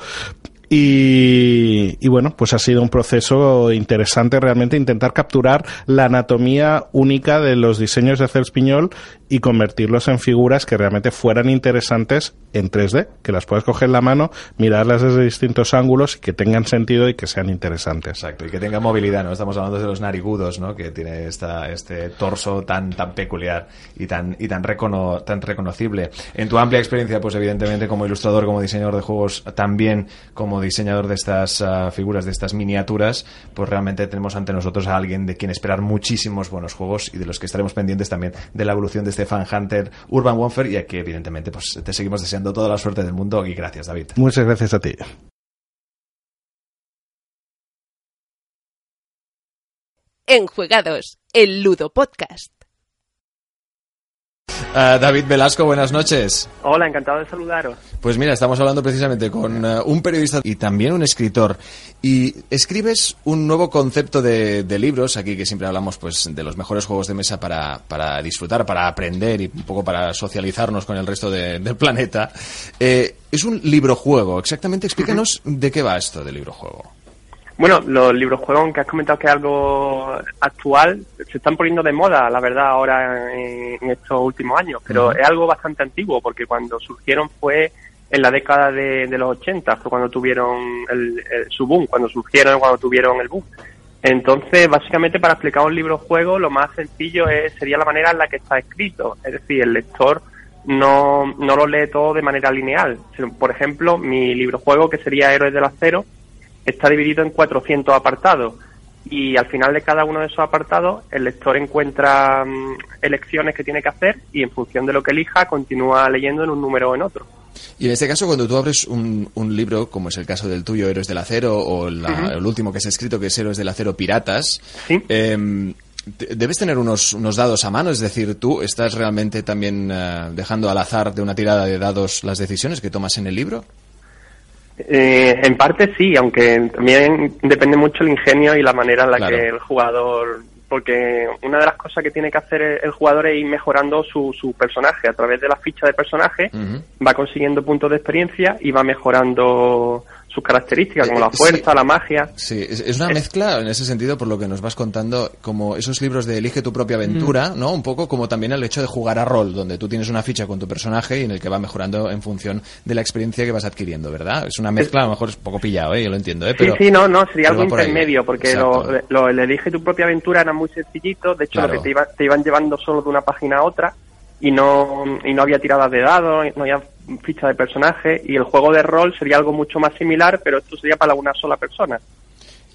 Y, y bueno, pues ha sido un proceso interesante realmente intentar capturar la anatomía única de los diseños de Cels Piñol y convertirlos en figuras que realmente fueran interesantes en 3D, que las puedas coger en la mano, mirarlas desde distintos ángulos y que tengan sentido y que sean interesantes. Exacto, y que tenga movilidad, ¿no? Estamos hablando de los narigudos, ¿no? Que tiene esta, este torso tan, tan peculiar y tan, y tan, recono- tan reconocible. En tu amplia experiencia, pues evidentemente como ilustrador, como diseñador de juegos, también como diseñador de estas ah, figuras, de estas miniaturas, pues realmente tenemos ante nosotros a alguien de quien esperar muchísimos buenos juegos y de los que estaremos pendientes también de la evolución de este Fan Hunter Urban Warfare y a que evidentemente pues te seguimos deseando toda la suerte del mundo y gracias David. Muchas gracias a ti. Enjuegados, el Ludo Podcast. Ah, David Velasco, buenas noches. Hola, encantado de saludaros. Pues mira, estamos hablando precisamente con eh, un periodista y también un escritor. Y escribes un nuevo concepto de, de libros, aquí que siempre hablamos pues de los mejores juegos de mesa para, para disfrutar, para aprender y un poco para socializarnos con el resto de- del planeta. Eh, es un libro-juego. Exactamente, explícanos de qué va esto del libro-juego. Bueno, los libros juegos, aunque has comentado que es algo actual, se están poniendo de moda, la verdad, ahora en, en estos últimos años, pero es algo bastante antiguo, porque cuando surgieron fue en la década de, de los 80, fue cuando tuvieron el, el- su boom, cuando surgieron, cuando tuvieron el boom. Entonces, básicamente, para explicar un libro juego, lo más sencillo es, sería la manera en la que está escrito. Es decir, el lector no, no lo lee todo de manera lineal. Por ejemplo, mi libro juego, que sería Héroes del Acero, está dividido en 400 apartados. Y al final de cada uno de esos apartados, el lector encuentra mm, elecciones que tiene que hacer y en función de lo que elija, continúa leyendo en un número o en otro. Y en este caso, cuando tú abres un, un libro, como es el caso del tuyo, Héroes del Acero, o la- el último que se ha escrito, que es Héroes del Acero Piratas, te- debes tener unos, unos dados a mano, es decir, tú estás realmente también eh, dejando al azar de una tirada de dados las decisiones que tomas en el libro. Eh, en parte sí, aunque también depende mucho el ingenio y la manera en la Claro. que el jugador. Porque una de las cosas que tiene que hacer el el jugador es ir mejorando su, su personaje. A través de la ficha de personaje va consiguiendo puntos de experiencia y va mejorando sus características, como la Eh, sí. fuerza, la magia. Sí, es, es una mezcla en ese sentido, por lo que nos vas contando, como esos libros de Elige tu propia aventura, ¿no? Un poco como también el hecho de jugar a rol, donde tú tienes una ficha con tu personaje y en el que va mejorando en función de la experiencia que vas adquiriendo, ¿verdad? Es una mezcla, a lo mejor es un poco pillado, ¿eh? Yo lo entiendo, ¿eh? Pero, sí, sí, no, no, sería algo ahí. intermedio, porque lo, lo- el elige tu propia aventura era muy sencillito, de hecho Claro. lo que te, iba- te iban llevando solo de una página a otra y no, y no había tiradas de dados, no había ficha de personaje y el juego de rol sería algo mucho más similar, pero esto sería para una sola persona.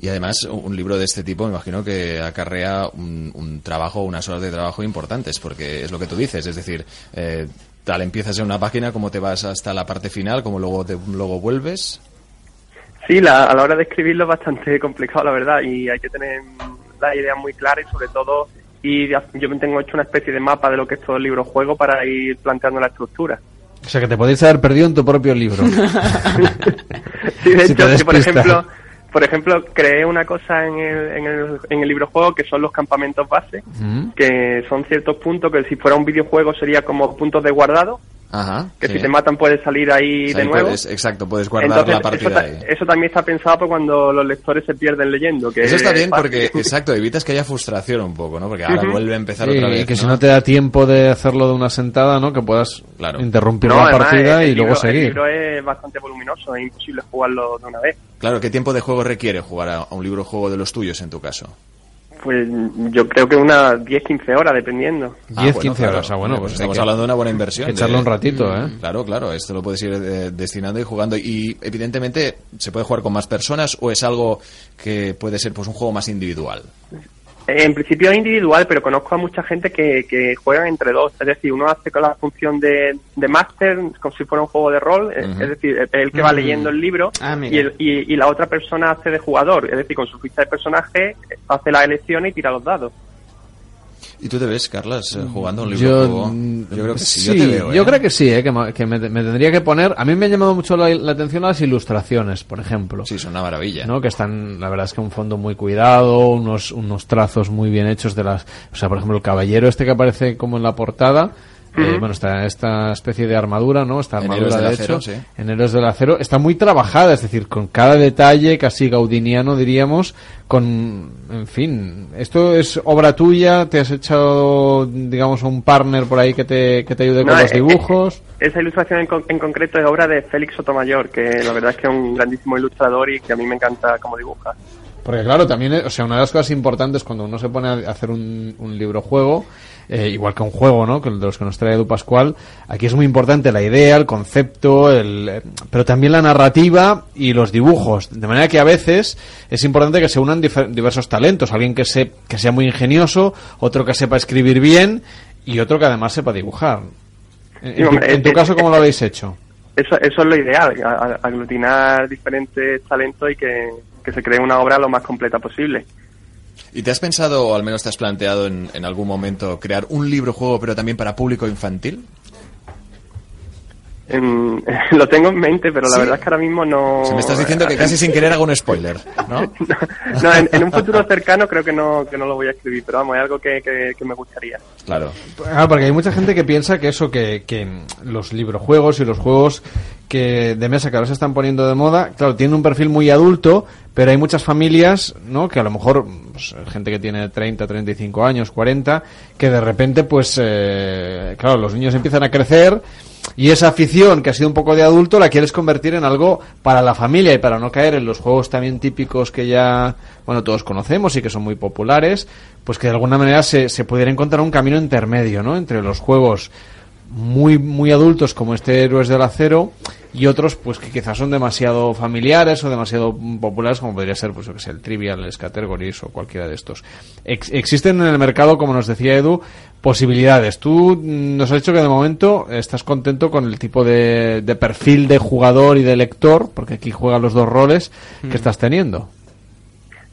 Y además, un libro de este tipo, me imagino que acarrea un, un trabajo, unas horas de trabajo importantes, porque es lo que tú dices, es decir, eh, tal empiezas en una página, como te vas hasta la parte final, como luego, te, luego vuelves. Sí, la- a la hora de escribirlo es bastante complicado, la verdad, y hay que tener la idea muy clara y sobre todo y yo me tengo hecho una especie de mapa de lo que es todo el libro juego para ir planteando la estructura. O sea, que te podéis haber perdido en tu propio libro. Sí, de Si hecho, por ejemplo, por ejemplo, creé una cosa en el, en el, en el libro juego que son los campamentos base, que son ciertos puntos que si fuera un videojuego sería como puntos de guardado, Ajá. que sí. si te matan puedes salir ahí Ahí de nuevo. puedes- exacto, puedes guardar Entonces, la partida eso, ta- ahí. eso también está pensado para cuando los lectores se pierden leyendo. Que Eso está es bien porque, exacto, evitas que haya frustración un poco, ¿no? Porque ahora Ujú. vuelve a empezar Sí, otra vez. y que ¿no? si no te da tiempo de hacerlo de una sentada, ¿no? Que puedas interrumpir No, la además, partida el y luego libro- El seguir. libro es bastante voluminoso, es imposible jugarlo de una vez. Claro, ¿qué tiempo de juego requiere jugar a, a un libro juego de los tuyos en tu caso? Pues yo creo que unas 10-15 horas, dependiendo. 10, 15 horas, ah, bueno, pues estamos que- hablando de una buena inversión. echarle de- un ratito, ¿eh? Claro, claro, esto lo puedes ir eh, destinando y jugando. Y evidentemente, ¿se puede jugar con más personas o es algo que puede ser pues un juego más individual? En principio es individual, pero conozco a mucha gente que, que juegan entre dos. Es decir, uno hace con la función de, de máster, como si fuera un juego de rol. es- decir, el que va Mm. leyendo el libro. Ah, y, el- y- y la otra persona hace de jugador. Es decir, con su ficha de personaje, hace las elecciones y tira los dados. ¿Y tú te ves, Carlas, eh, jugando un libro Yo, juego? mm, Yo creo que sí, yo te veo. yo ¿eh? creo que sí, ¿eh? que, ma- que me, me tendría que poner. A mí me ha llamado mucho la, la atención las ilustraciones, por ejemplo. Sí, son una maravilla. ¿no? Que están, la verdad es que un fondo muy cuidado, unos, unos trazos muy bien hechos de las. O sea, por ejemplo, el caballero este que aparece como en la portada. Eh, bueno, esta, esta especie de armadura, ¿no? Esta En armadura de del hecho, Acero, sí. en Héroes del Acero, está muy trabajada, es decir, con cada detalle casi gaudiniano, diríamos, con, en fin, esto es obra tuya, te has echado, digamos, un partner por ahí que te, que te ayude con los eh, dibujos. Esa ilustración en, con- en concreto es obra de Félix Sotomayor, que la verdad es que es un grandísimo ilustrador y que a mí me encanta cómo dibuja. Porque claro, también, eh, o sea, una de las cosas importantes cuando uno se pone a hacer un, un libro juego, eh, igual que un juego, ¿no? Que de los que nos trae Edu Pascual, aquí es muy importante la idea, el concepto, el, eh, pero también la narrativa y los dibujos. De manera que a veces es importante que se unan diversos talentos. Alguien que, se, que sea muy ingenioso, otro que sepa escribir bien y otro que además sepa dibujar. En, Sí, tu, hombre, en tu eh, caso, eh, ¿cómo lo habéis hecho? Eso, eso es lo ideal, aglutinar diferentes talentos y que, que se cree una obra lo más completa posible. ¿Y te has pensado, o al menos te has planteado en, en algún momento, crear un libro juego, pero también para público infantil? En- lo tengo en mente, pero la ¿Sí? verdad es que ahora mismo no... Si me estás diciendo que casi sin querer hago un spoiler, ¿no? No, en, en un futuro cercano creo que no, que no lo voy a escribir, pero vamos, es algo que, que, que me gustaría. Claro. Ah, porque hay mucha gente que piensa que eso, que, que los librojuegos y los juegos que de mesa que ahora se están poniendo de moda, claro, tienen un perfil muy adulto, pero hay muchas familias, ¿no? Que a lo mejor, pues, gente que tiene 30, 35 años, 40, que de repente, pues, eh, claro, los niños empiezan a crecer y esa afición que ha sido un poco de adulto la quieres convertir en algo para la familia y para no caer en los juegos también típicos que ya, bueno, todos conocemos y que son muy populares, pues que de alguna manera se, se pudiera encontrar un camino intermedio, ¿no? Entre los juegos muy, muy adultos como este Héroes del Acero y otros pues que quizás son demasiado familiares o demasiado mm, populares como podría ser pues yo que sé, el Trivial, el Categories o cualquiera de estos. Ex- existen en el mercado, como nos decía Edu, posibilidades. Tú mm, nos has dicho que de momento estás contento con el tipo de, de perfil de jugador y de lector, porque aquí juegan los dos roles Mm. que estás teniendo.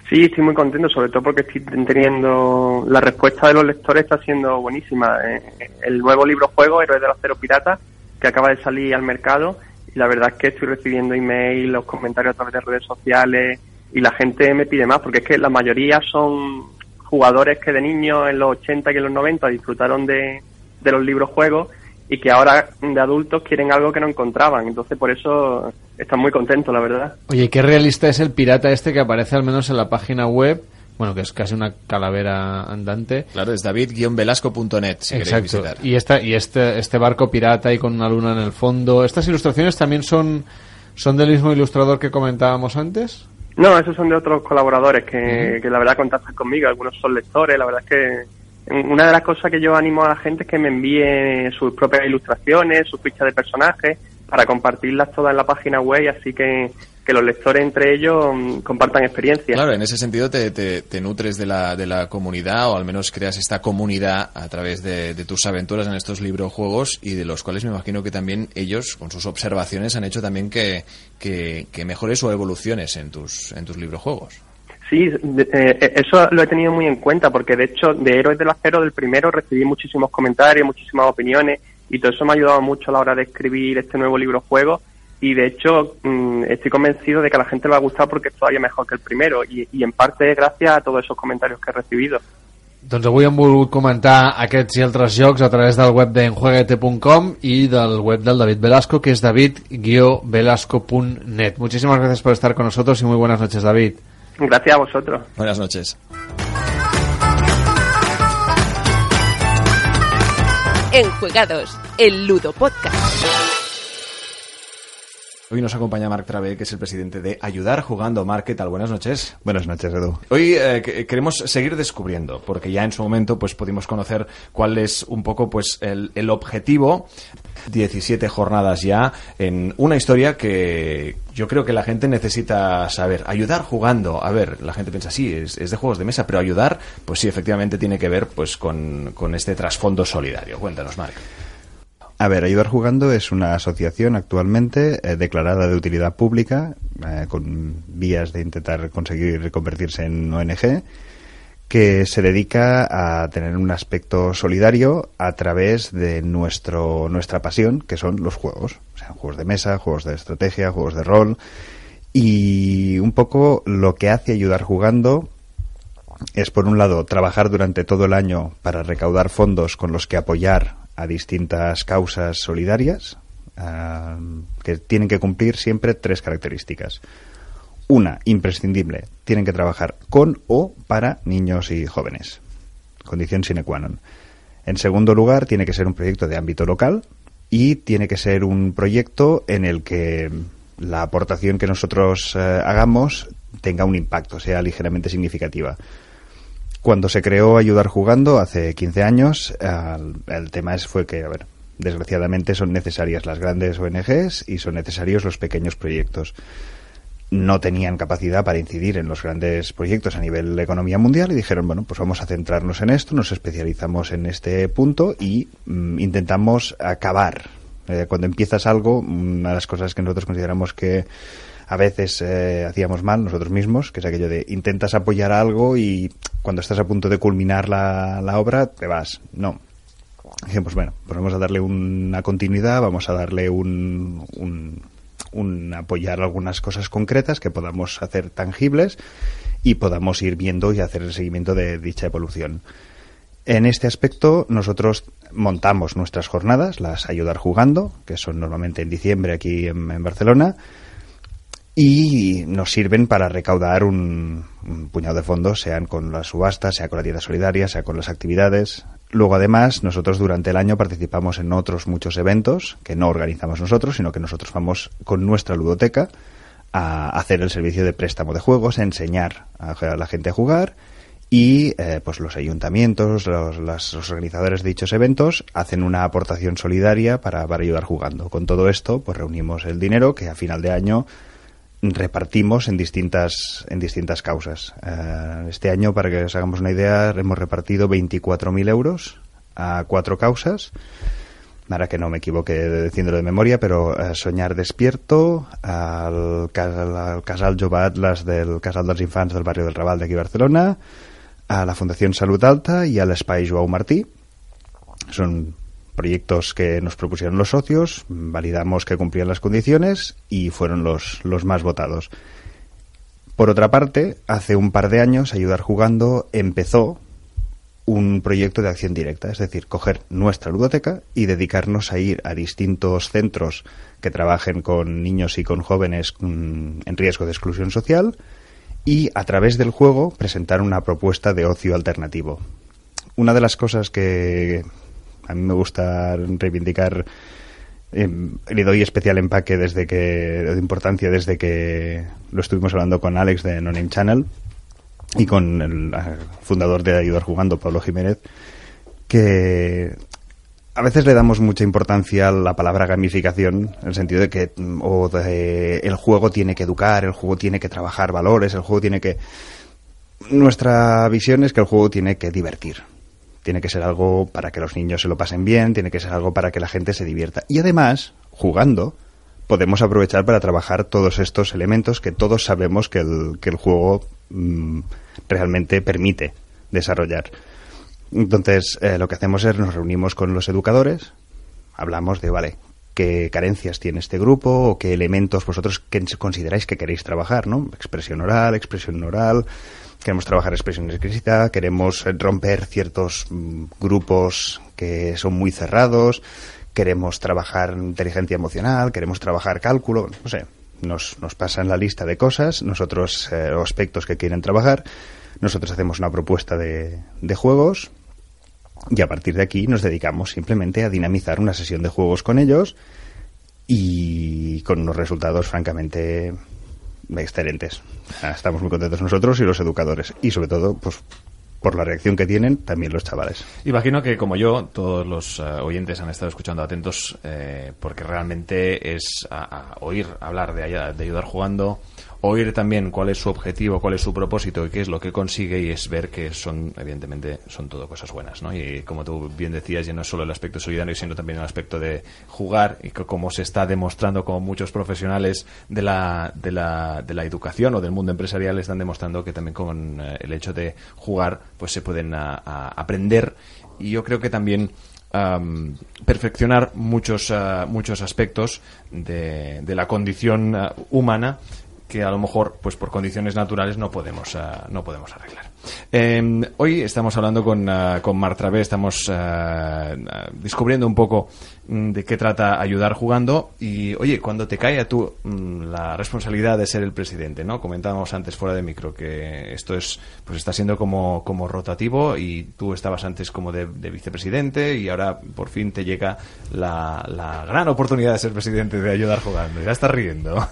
Sí, estoy muy contento, sobre todo porque estoy teniendo la respuesta de los lectores está siendo buenísima. Eh, El nuevo libro juego, Héroes del Acero Pirata, que acaba de salir al mercado, y la verdad es que estoy recibiendo email, los comentarios a través de redes sociales, y la gente me pide más, porque es que la mayoría son jugadores que de niños en los 80 y en los 90 disfrutaron de, de los libros juegos y que ahora de adultos quieren algo que no encontraban. Entonces, por eso están muy contentos, la verdad. Oye, qué realista es el pirata este que aparece al menos en la página web, bueno, que es casi una calavera andante. Claro, es david-velasco.net, si queréis Exacto. visitar. Y esta y este este barco pirata y con una luna en el fondo. Estas ilustraciones también son son del mismo ilustrador que comentábamos antes. No, esos son de otros colaboradores que, que la verdad contactan conmigo. Algunos son lectores. La verdad es que una de las cosas que yo animo a la gente es que me envíe sus propias ilustraciones, sus fichas de personajes, para compartirlas todas en la página web y así que, que los lectores entre ellos mm, compartan experiencias. Claro, en ese sentido te, te- nutres de la, de la comunidad o al menos creas esta comunidad a través de, de tus aventuras en estos librojuegos y de los cuales me imagino que también ellos, con sus observaciones, han hecho también que, que, que mejores o evoluciones en tus, en tus librojuegos. Sí, de- eh, eso lo he tenido muy en cuenta porque de hecho de Héroes del Acero del primero recibí muchísimos comentarios, muchísimas opiniones y todo eso me ha ayudado mucho a la hora de escribir este nuevo libro juego y de hecho mm, estoy convencido de que a la gente le va a gustar porque es todavía mejor que el primero y, y en parte es gracias a todos esos comentarios que he recibido. Doncs avui hem volgut comentar aquests i altres jocs a través del web d'enjueguete.com i del web del David Velasco, que es david-velasco.net. Muchísimas gracias por estar con nosotros y muy buenas noches, David. Gracias a vosotros. Buenas noches. Enjuegados, el Ludo Podcast. Hoy nos acompaña Marc Travé, que es el presidente de Ayudar Jugando Marc. ¿Qué tal? Buenas noches. Buenas noches, Edu. Hoy eh, que- queremos seguir descubriendo, porque ya en su momento pues pudimos conocer cuál es un poco pues el, el objetivo. 17 jornadas ya en una historia que yo creo que la gente necesita saber. Ayudar jugando. A ver, la gente piensa, sí, es, de juegos de mesa, pero ayudar, pues sí, efectivamente tiene que ver pues con, con este trasfondo solidario. Cuéntanos, Marc. A ver, Ayudar Jugando es una asociación actualmente eh, declarada de utilidad pública, eh, con vías de intentar conseguir convertirse en ONG, que se dedica a tener un aspecto solidario a través de nuestro, nuestra pasión, que son los juegos. O sea, juegos de mesa, juegos de estrategia, juegos de rol. Y un poco lo que hace Ayudar Jugando es, por un lado, trabajar durante todo el año para recaudar fondos con los que apoyar a distintas causas solidarias ah, que tienen que cumplir siempre tres características. Una, imprescindible, tienen que trabajar con o para niños y jóvenes. Condición sine qua non. En segundo lugar, tiene que ser un proyecto de ámbito local y tiene que ser un proyecto en el que la aportación que nosotros eh, hagamos tenga un impacto, sea ligeramente significativa. Cuando se creó Ayudar Jugando hace 15 años, el, tema es, fue que, a ver, desgraciadamente son necesarias las grandes ONGs y son necesarios los pequeños proyectos. No tenían capacidad para incidir en los grandes proyectos a nivel de economía mundial y dijeron, bueno, pues vamos a centrarnos en esto, nos especializamos en este punto y mm, intentamos acabar Eh, cuando empiezas algo, una de las cosas que nosotros consideramos que a veces eh, hacíamos mal nosotros mismos, que es aquello de intentas apoyar algo y cuando estás a punto de culminar la, la obra te vas. No. Dijimos, bueno, pues vamos a darle una continuidad, vamos a darle un, un, un apoyar algunas cosas concretas que podamos hacer tangibles y podamos ir viendo y hacer el seguimiento de dicha evolución. En este aspecto, nosotros montamos nuestras jornadas, las Ayudar Jugando, que son normalmente en diciembre aquí en, Barcelona, y nos sirven para recaudar un, puñado de fondos, sean con las subastas, sea con la tienda solidaria, sea con las actividades. Luego, además, nosotros durante el año participamos en otros muchos eventos que no organizamos nosotros, sino que nosotros vamos con nuestra ludoteca a hacer el servicio de préstamo de juegos, a enseñar a la gente a jugar y eh, pues los ayuntamientos, los, los, organizadores de dichos eventos hacen una aportación solidaria para, para ayudar jugando. Con todo esto, pues reunimos el dinero que a final de año repartimos en distintas en distintas causas. Uh, este año, para que os hagamos una idea, hemos repartido 24.000 euros a cuatro causas. Ahora que no me equivoque diciéndolo de memoria, pero uh, Soñar Despierto, al, al, al Casal Jove Atlas del Casal dels Infants del barrio del Raval de aquí Barcelona, a la Fundación Salud Alta y al Espai Joao Martí. Son proyectos que nos propusieron los socios, validamos que cumplían las condiciones y fueron los, los más votados. Por otra parte, hace un par de años, Ayudar Jugando empezó un proyecto de acción directa, es decir, coger nuestra ludoteca y dedicarnos a ir a distintos centros que trabajen con niños y con jóvenes en riesgo de exclusión social y a través del juego presentar una propuesta de ocio alternativo. Una de las cosas que, a mí me gusta reivindicar eh, le doy especial empaque desde que de importancia desde que lo estuvimos hablando con Alex de No Name Channel y con el fundador de Ayudar Jugando, Pablo Jiménez, que a veces le damos mucha importancia a la palabra gamificación, en el sentido de que el juego tiene que educar, el juego tiene que trabajar valores, el juego tiene que... Nuestra visión es que el juego tiene que divertir tiene que ser algo para que los niños se lo pasen bien, tiene que ser algo para que la gente se divierta. Y además, jugando, podemos aprovechar para trabajar todos estos elementos que todos sabemos que el, que el juego mmm, realmente permite desarrollar. Entonces, eh, lo que hacemos es nos reunimos con los educadores, hablamos de, vale, qué carencias tiene este grupo o qué elementos vosotros consideráis que queréis trabajar, ¿no? Expresión oral, expresión oral, queremos trabajar expresión explícita, queremos romper ciertos mm, grupos que son muy cerrados, queremos trabajar inteligencia emocional, queremos trabajar cálculo, no sé, nos, nos pasan la lista de cosas, nosotros, eh, aspectos que quieren trabajar, nosotros hacemos una propuesta de, de juegos y a partir de aquí nos dedicamos simplemente a dinamizar una sesión de juegos con ellos y con unos resultados francamente excelentes. Estamos muy contentos nosotros y los educadores. Y sobre todo, pues por la reacción que tienen también los chavales. Imagino que como yo, todos los uh, oyentes han estado escuchando atentos eh, porque realmente es a oír hablar de, de ayudar jugando, oír también cuál es su objetivo, cuál es su propósito y qué es lo que consigue y es ver que son, evidentemente, son todo cosas buenas, ¿no? Y como tú bien decías, ya no es solo el aspecto solidario, sino también el aspecto de jugar y que como se está demostrando como muchos profesionales de la, de la, de la educación o del mundo empresarial están demostrando que también con eh, el hecho de jugar pues se pueden a, aprender y yo creo que también perfeccionar muchos, uh, muchos aspectos de, la condición uh, humana que a lo mejor pues por condiciones naturales no podemos uh, no podemos arreglar. Eh, hoy estamos hablando con, uh, con Mar Travé estamos uh, descubriendo un poco de qué trata ayudar jugando y oye cuando te cae a tú mm, la responsabilidad de ser el presidente no comentábamos antes fuera de micro que esto es pues está siendo como como rotativo y tú estabas antes como de, de vicepresidente y ahora por fin te llega la, la gran oportunidad de ser presidente de ayudar jugando. Ya estás riendo.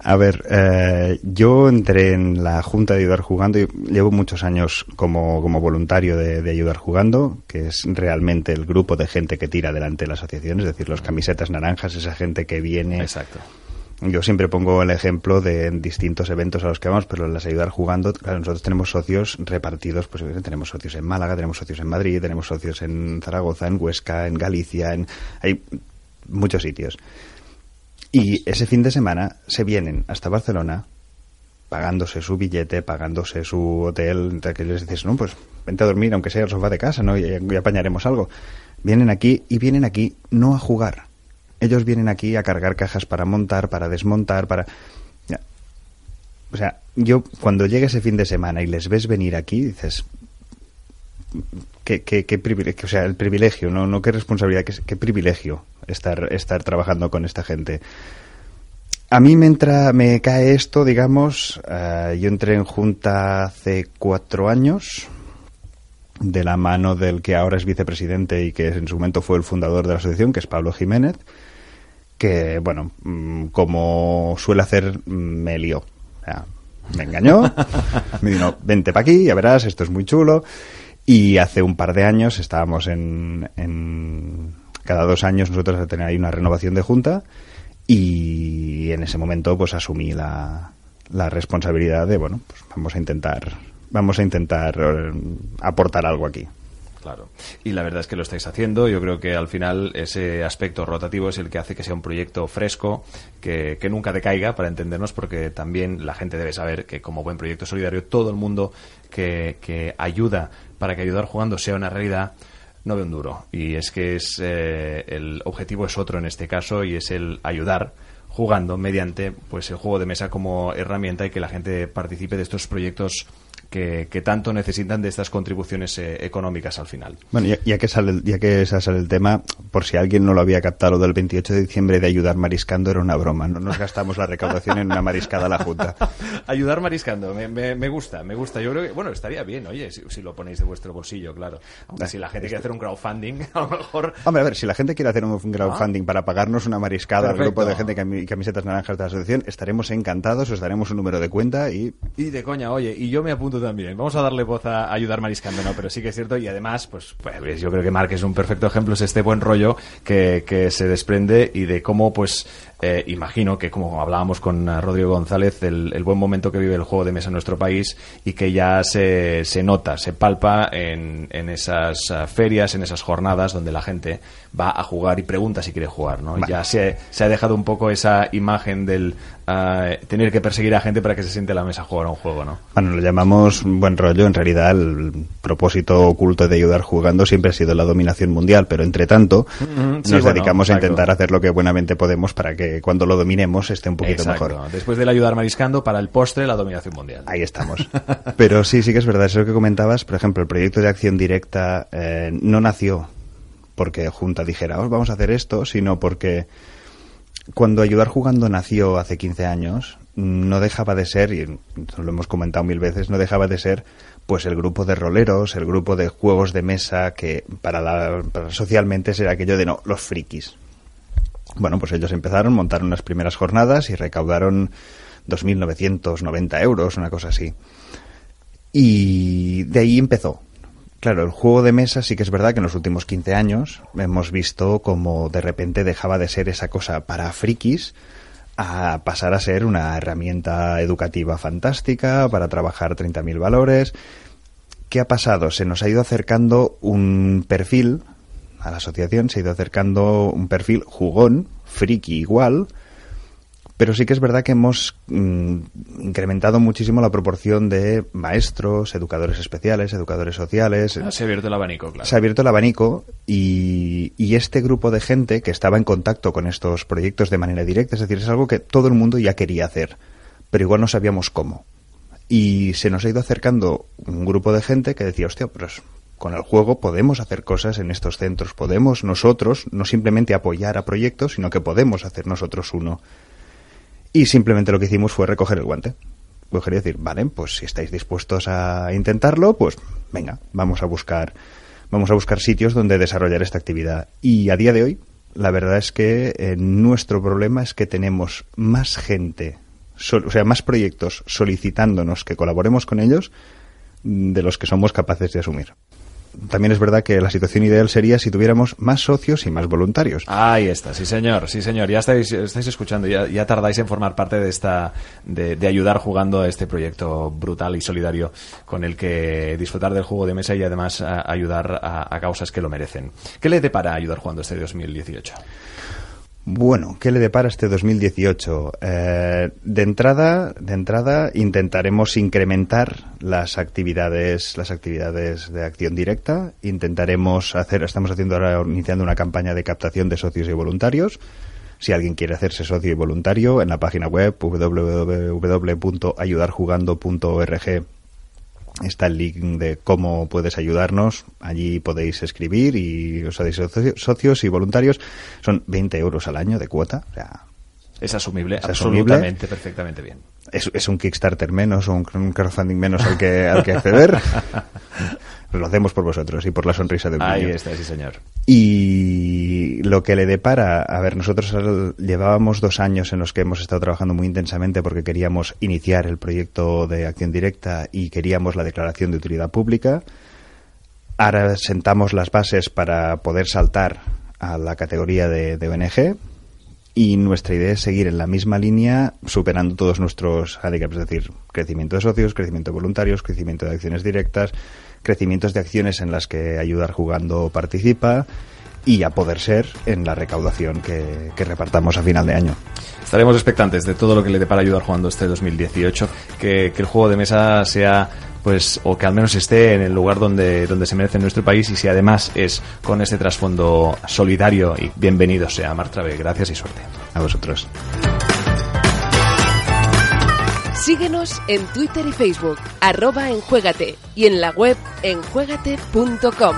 A ver, eh, yo entré en la Junta de Ayudar Jugando y llevo muchos años como, como voluntario de, de, Ayudar Jugando, que es realmente el grupo de gente que tira adelante la asociación, es decir, los camisetas naranjas, esa gente que viene. Exacto Yo siempre pongo el ejemplo de distintos eventos a los que vamos, pero las ayudar jugando, claro, nosotros tenemos socios repartidos, pues tenemos socios en Málaga, tenemos socios en Madrid, tenemos socios en Zaragoza, en Huesca, en Galicia, en hay muchos sitios. Y ese fin de semana se vienen hasta Barcelona pagándose su billete, pagándose su hotel, que les dices, no, pues vente a dormir, aunque sea el sofá de casa, ¿no? Y, y apañaremos algo. Vienen aquí y vienen aquí no a jugar. Ellos vienen aquí a cargar cajas para montar, para desmontar, para... O sea, yo cuando llegue ese fin de semana y les ves venir aquí, dices, qué, qué, privilegio, o sea, el privilegio, no, no qué responsabilidad, qué, qué privilegio estar, estar trabajando con esta gente. A mí me entra, me cae esto, digamos, eh, yo entré en Junta hace cuatro años, de la mano del que ahora es vicepresidente y que en su momento fue el fundador de la asociación, que es Pablo Jiménez, que, bueno, mm, como suele hacer, mm, me lió. O sea, me engañó, me dijo, vente para aquí, ya verás, esto es muy chulo. Y hace un par de años estábamos en, en cada dos años nosotros a tener ahí una renovación de junta y en ese momento pues asumí la, la responsabilidad de bueno pues vamos a intentar vamos a intentar eh, aportar algo aquí Claro. Y la verdad es que lo estáis haciendo. Yo creo que al final ese aspecto rotativo es el que hace que sea un proyecto fresco, que, que, nunca decaiga, para entendernos, porque también la gente debe saber que como buen proyecto solidario, todo el mundo que, que ayuda para que ayudar jugando sea una realidad, no ve un duro. Y es que es eh, el objetivo es otro en este caso y es el ayudar jugando mediante pues el juego de mesa como herramienta y que la gente participe de estos proyectos que, que, tanto necesitan de estas contribuciones eh, económicas al final. Bueno, ya, ya, que sale, ya que sale el tema, por si alguien no lo había captado, lo del 28 de diciembre de ayudar mariscando era una broma. No nos gastamos la recaudación en una mariscada a la Junta. ayudar mariscando, me, me, me, gusta, me gusta. Yo creo que, bueno, estaría bien, oye, si, si lo ponéis de vuestro bolsillo, claro. Aunque si la gente quiere hacer un crowdfunding, a lo mejor... Hombre, a ver, si la gente quiere hacer un crowdfunding ¿Ah? para pagarnos una mariscada al grupo de gente que camisetas naranjas de la asociación, estaremos encantados, os daremos un número de cuenta y... Y de coña, oye, y yo me apunto también. Vamos a darle voz a ayudar mariscando, ¿no? Pero sí que es cierto y además, pues, pues yo creo que Mark es un perfecto ejemplo, es este buen rollo que, que se desprende y de cómo, pues, eh, imagino que como hablábamos con Rodrigo González, el, el, buen momento que vive el juego de mesa en nuestro país y que ya se, se nota, se palpa en, en esas uh, ferias, en esas jornadas donde la gente va a jugar y pregunta si quiere jugar, ¿no? Vale. Ya se, se, ha dejado un poco esa imagen del uh, tener que perseguir a gente para que se siente a la mesa a jugar a un juego, ¿no? Bueno, lo llamamos buen rollo, en realidad el propósito oculto de ayudar jugando siempre ha sido la dominación mundial, pero entre tanto mm -hmm. sí, nos bueno, dedicamos exacto. a intentar hacer lo que buenamente podemos para que cuando lo dominemos esté un poquito Exacto. mejor. Después del ayudar mariscando, para el postre, la dominación mundial. Ahí estamos. Pero sí, sí que es verdad. Eso que comentabas, por ejemplo, el proyecto de acción directa eh, no nació porque Junta dijera, oh, vamos a hacer esto, sino porque cuando Ayudar Jugando nació hace 15 años, no dejaba de ser, y lo hemos comentado mil veces, no dejaba de ser pues el grupo de roleros, el grupo de juegos de mesa que para, la, socialmente será aquello de no, los frikis, bueno, pues ellos empezaron, montaron las primeras jornadas y recaudaron 2.990 euros, una cosa así. Y de ahí empezó. Claro, el juego de mesa sí que es verdad que en los últimos 15 años hemos visto como de repente dejaba de ser esa cosa para frikis a pasar a ser una herramienta educativa fantástica para trabajar 30.000 valores. ¿Qué ha pasado? Se nos ha ido acercando un perfil a la asociación se ha ido acercando un perfil jugón, friki igual, pero sí que es verdad que hemos mm, incrementado muchísimo la proporción de maestros, educadores especiales, educadores sociales. Ah, se ha abierto el abanico, claro. Se ha abierto el abanico y, y, este grupo de gente que estaba en contacto con estos proyectos de manera directa, es decir, es algo que todo el mundo ya quería hacer, pero igual no sabíamos cómo. Y se nos ha ido acercando un grupo de gente que decía, hostia, pero con el juego podemos hacer cosas en estos centros, podemos nosotros no simplemente apoyar a proyectos, sino que podemos hacer nosotros uno. Y simplemente lo que hicimos fue recoger el guante. Coger y decir, vale, pues si estáis dispuestos a intentarlo, pues venga, vamos a buscar, vamos a buscar sitios donde desarrollar esta actividad. Y a día de hoy, la verdad es que eh, nuestro problema es que tenemos más gente, o sea, más proyectos solicitándonos que colaboremos con ellos de los que somos capaces de asumir. También es verdad que la situación ideal sería si tuviéramos más socios y más voluntarios. Ahí está, sí señor, sí señor. Ya estáis, estáis escuchando, ya, tardáis en formar parte de esta, de, de ayudar jugando a este proyecto brutal y solidario con el que disfrutar del juego de mesa y además ayudar a, a causas que lo merecen. ¿Qué le depara ayudar jugando este 2018? Bueno, ¿qué le depara este 2018? Eh, de entrada, de entrada intentaremos incrementar las actividades, las actividades de acción directa. Intentaremos hacer, estamos haciendo ahora iniciando una campaña de captación de socios y voluntarios. Si alguien quiere hacerse socio y voluntario, en la página web www.ayudarjugando.org está el link de cómo puedes ayudarnos. Allí podéis escribir y os hacéis socio- socios y voluntarios. Son 20 euros al año de cuota. O sea, Es asumible, Es asumible. absolutamente, perfectamente bien. Es, es un Kickstarter menos o un, un crowdfunding menos al que, al que acceder. Lo hacemos por vosotros y por la sonrisa de un Ahí niño. está, sí señor. Y lo que le depara, a ver, nosotros llevábamos dos años en los que hemos estado trabajando muy intensamente porque queríamos iniciar el proyecto de acción directa y queríamos la declaración de utilidad pública. Ahora sentamos las bases para poder saltar a la categoría de, de ONG y nuestra idea es seguir en la misma línea superando todos nuestros handicaps, es decir, crecimiento de socios, crecimiento de voluntarios, crecimiento de acciones directas, crecimientos de acciones en las que Ayudar Jugando participa y a poder ser en la recaudación que, que repartamos a final de año. Estaremos expectantes de todo lo que le depara ayudar jugando este 2018, que, que el juego de mesa sea pues o que al menos esté en el lugar donde, donde se merece nuestro país y si además es con este trasfondo solidario y bienvenido sea Martrave. Gracias y suerte. A vosotros. Síguenos en Twitter y Facebook, arroba enjuégate, y en la web enjuégate.com.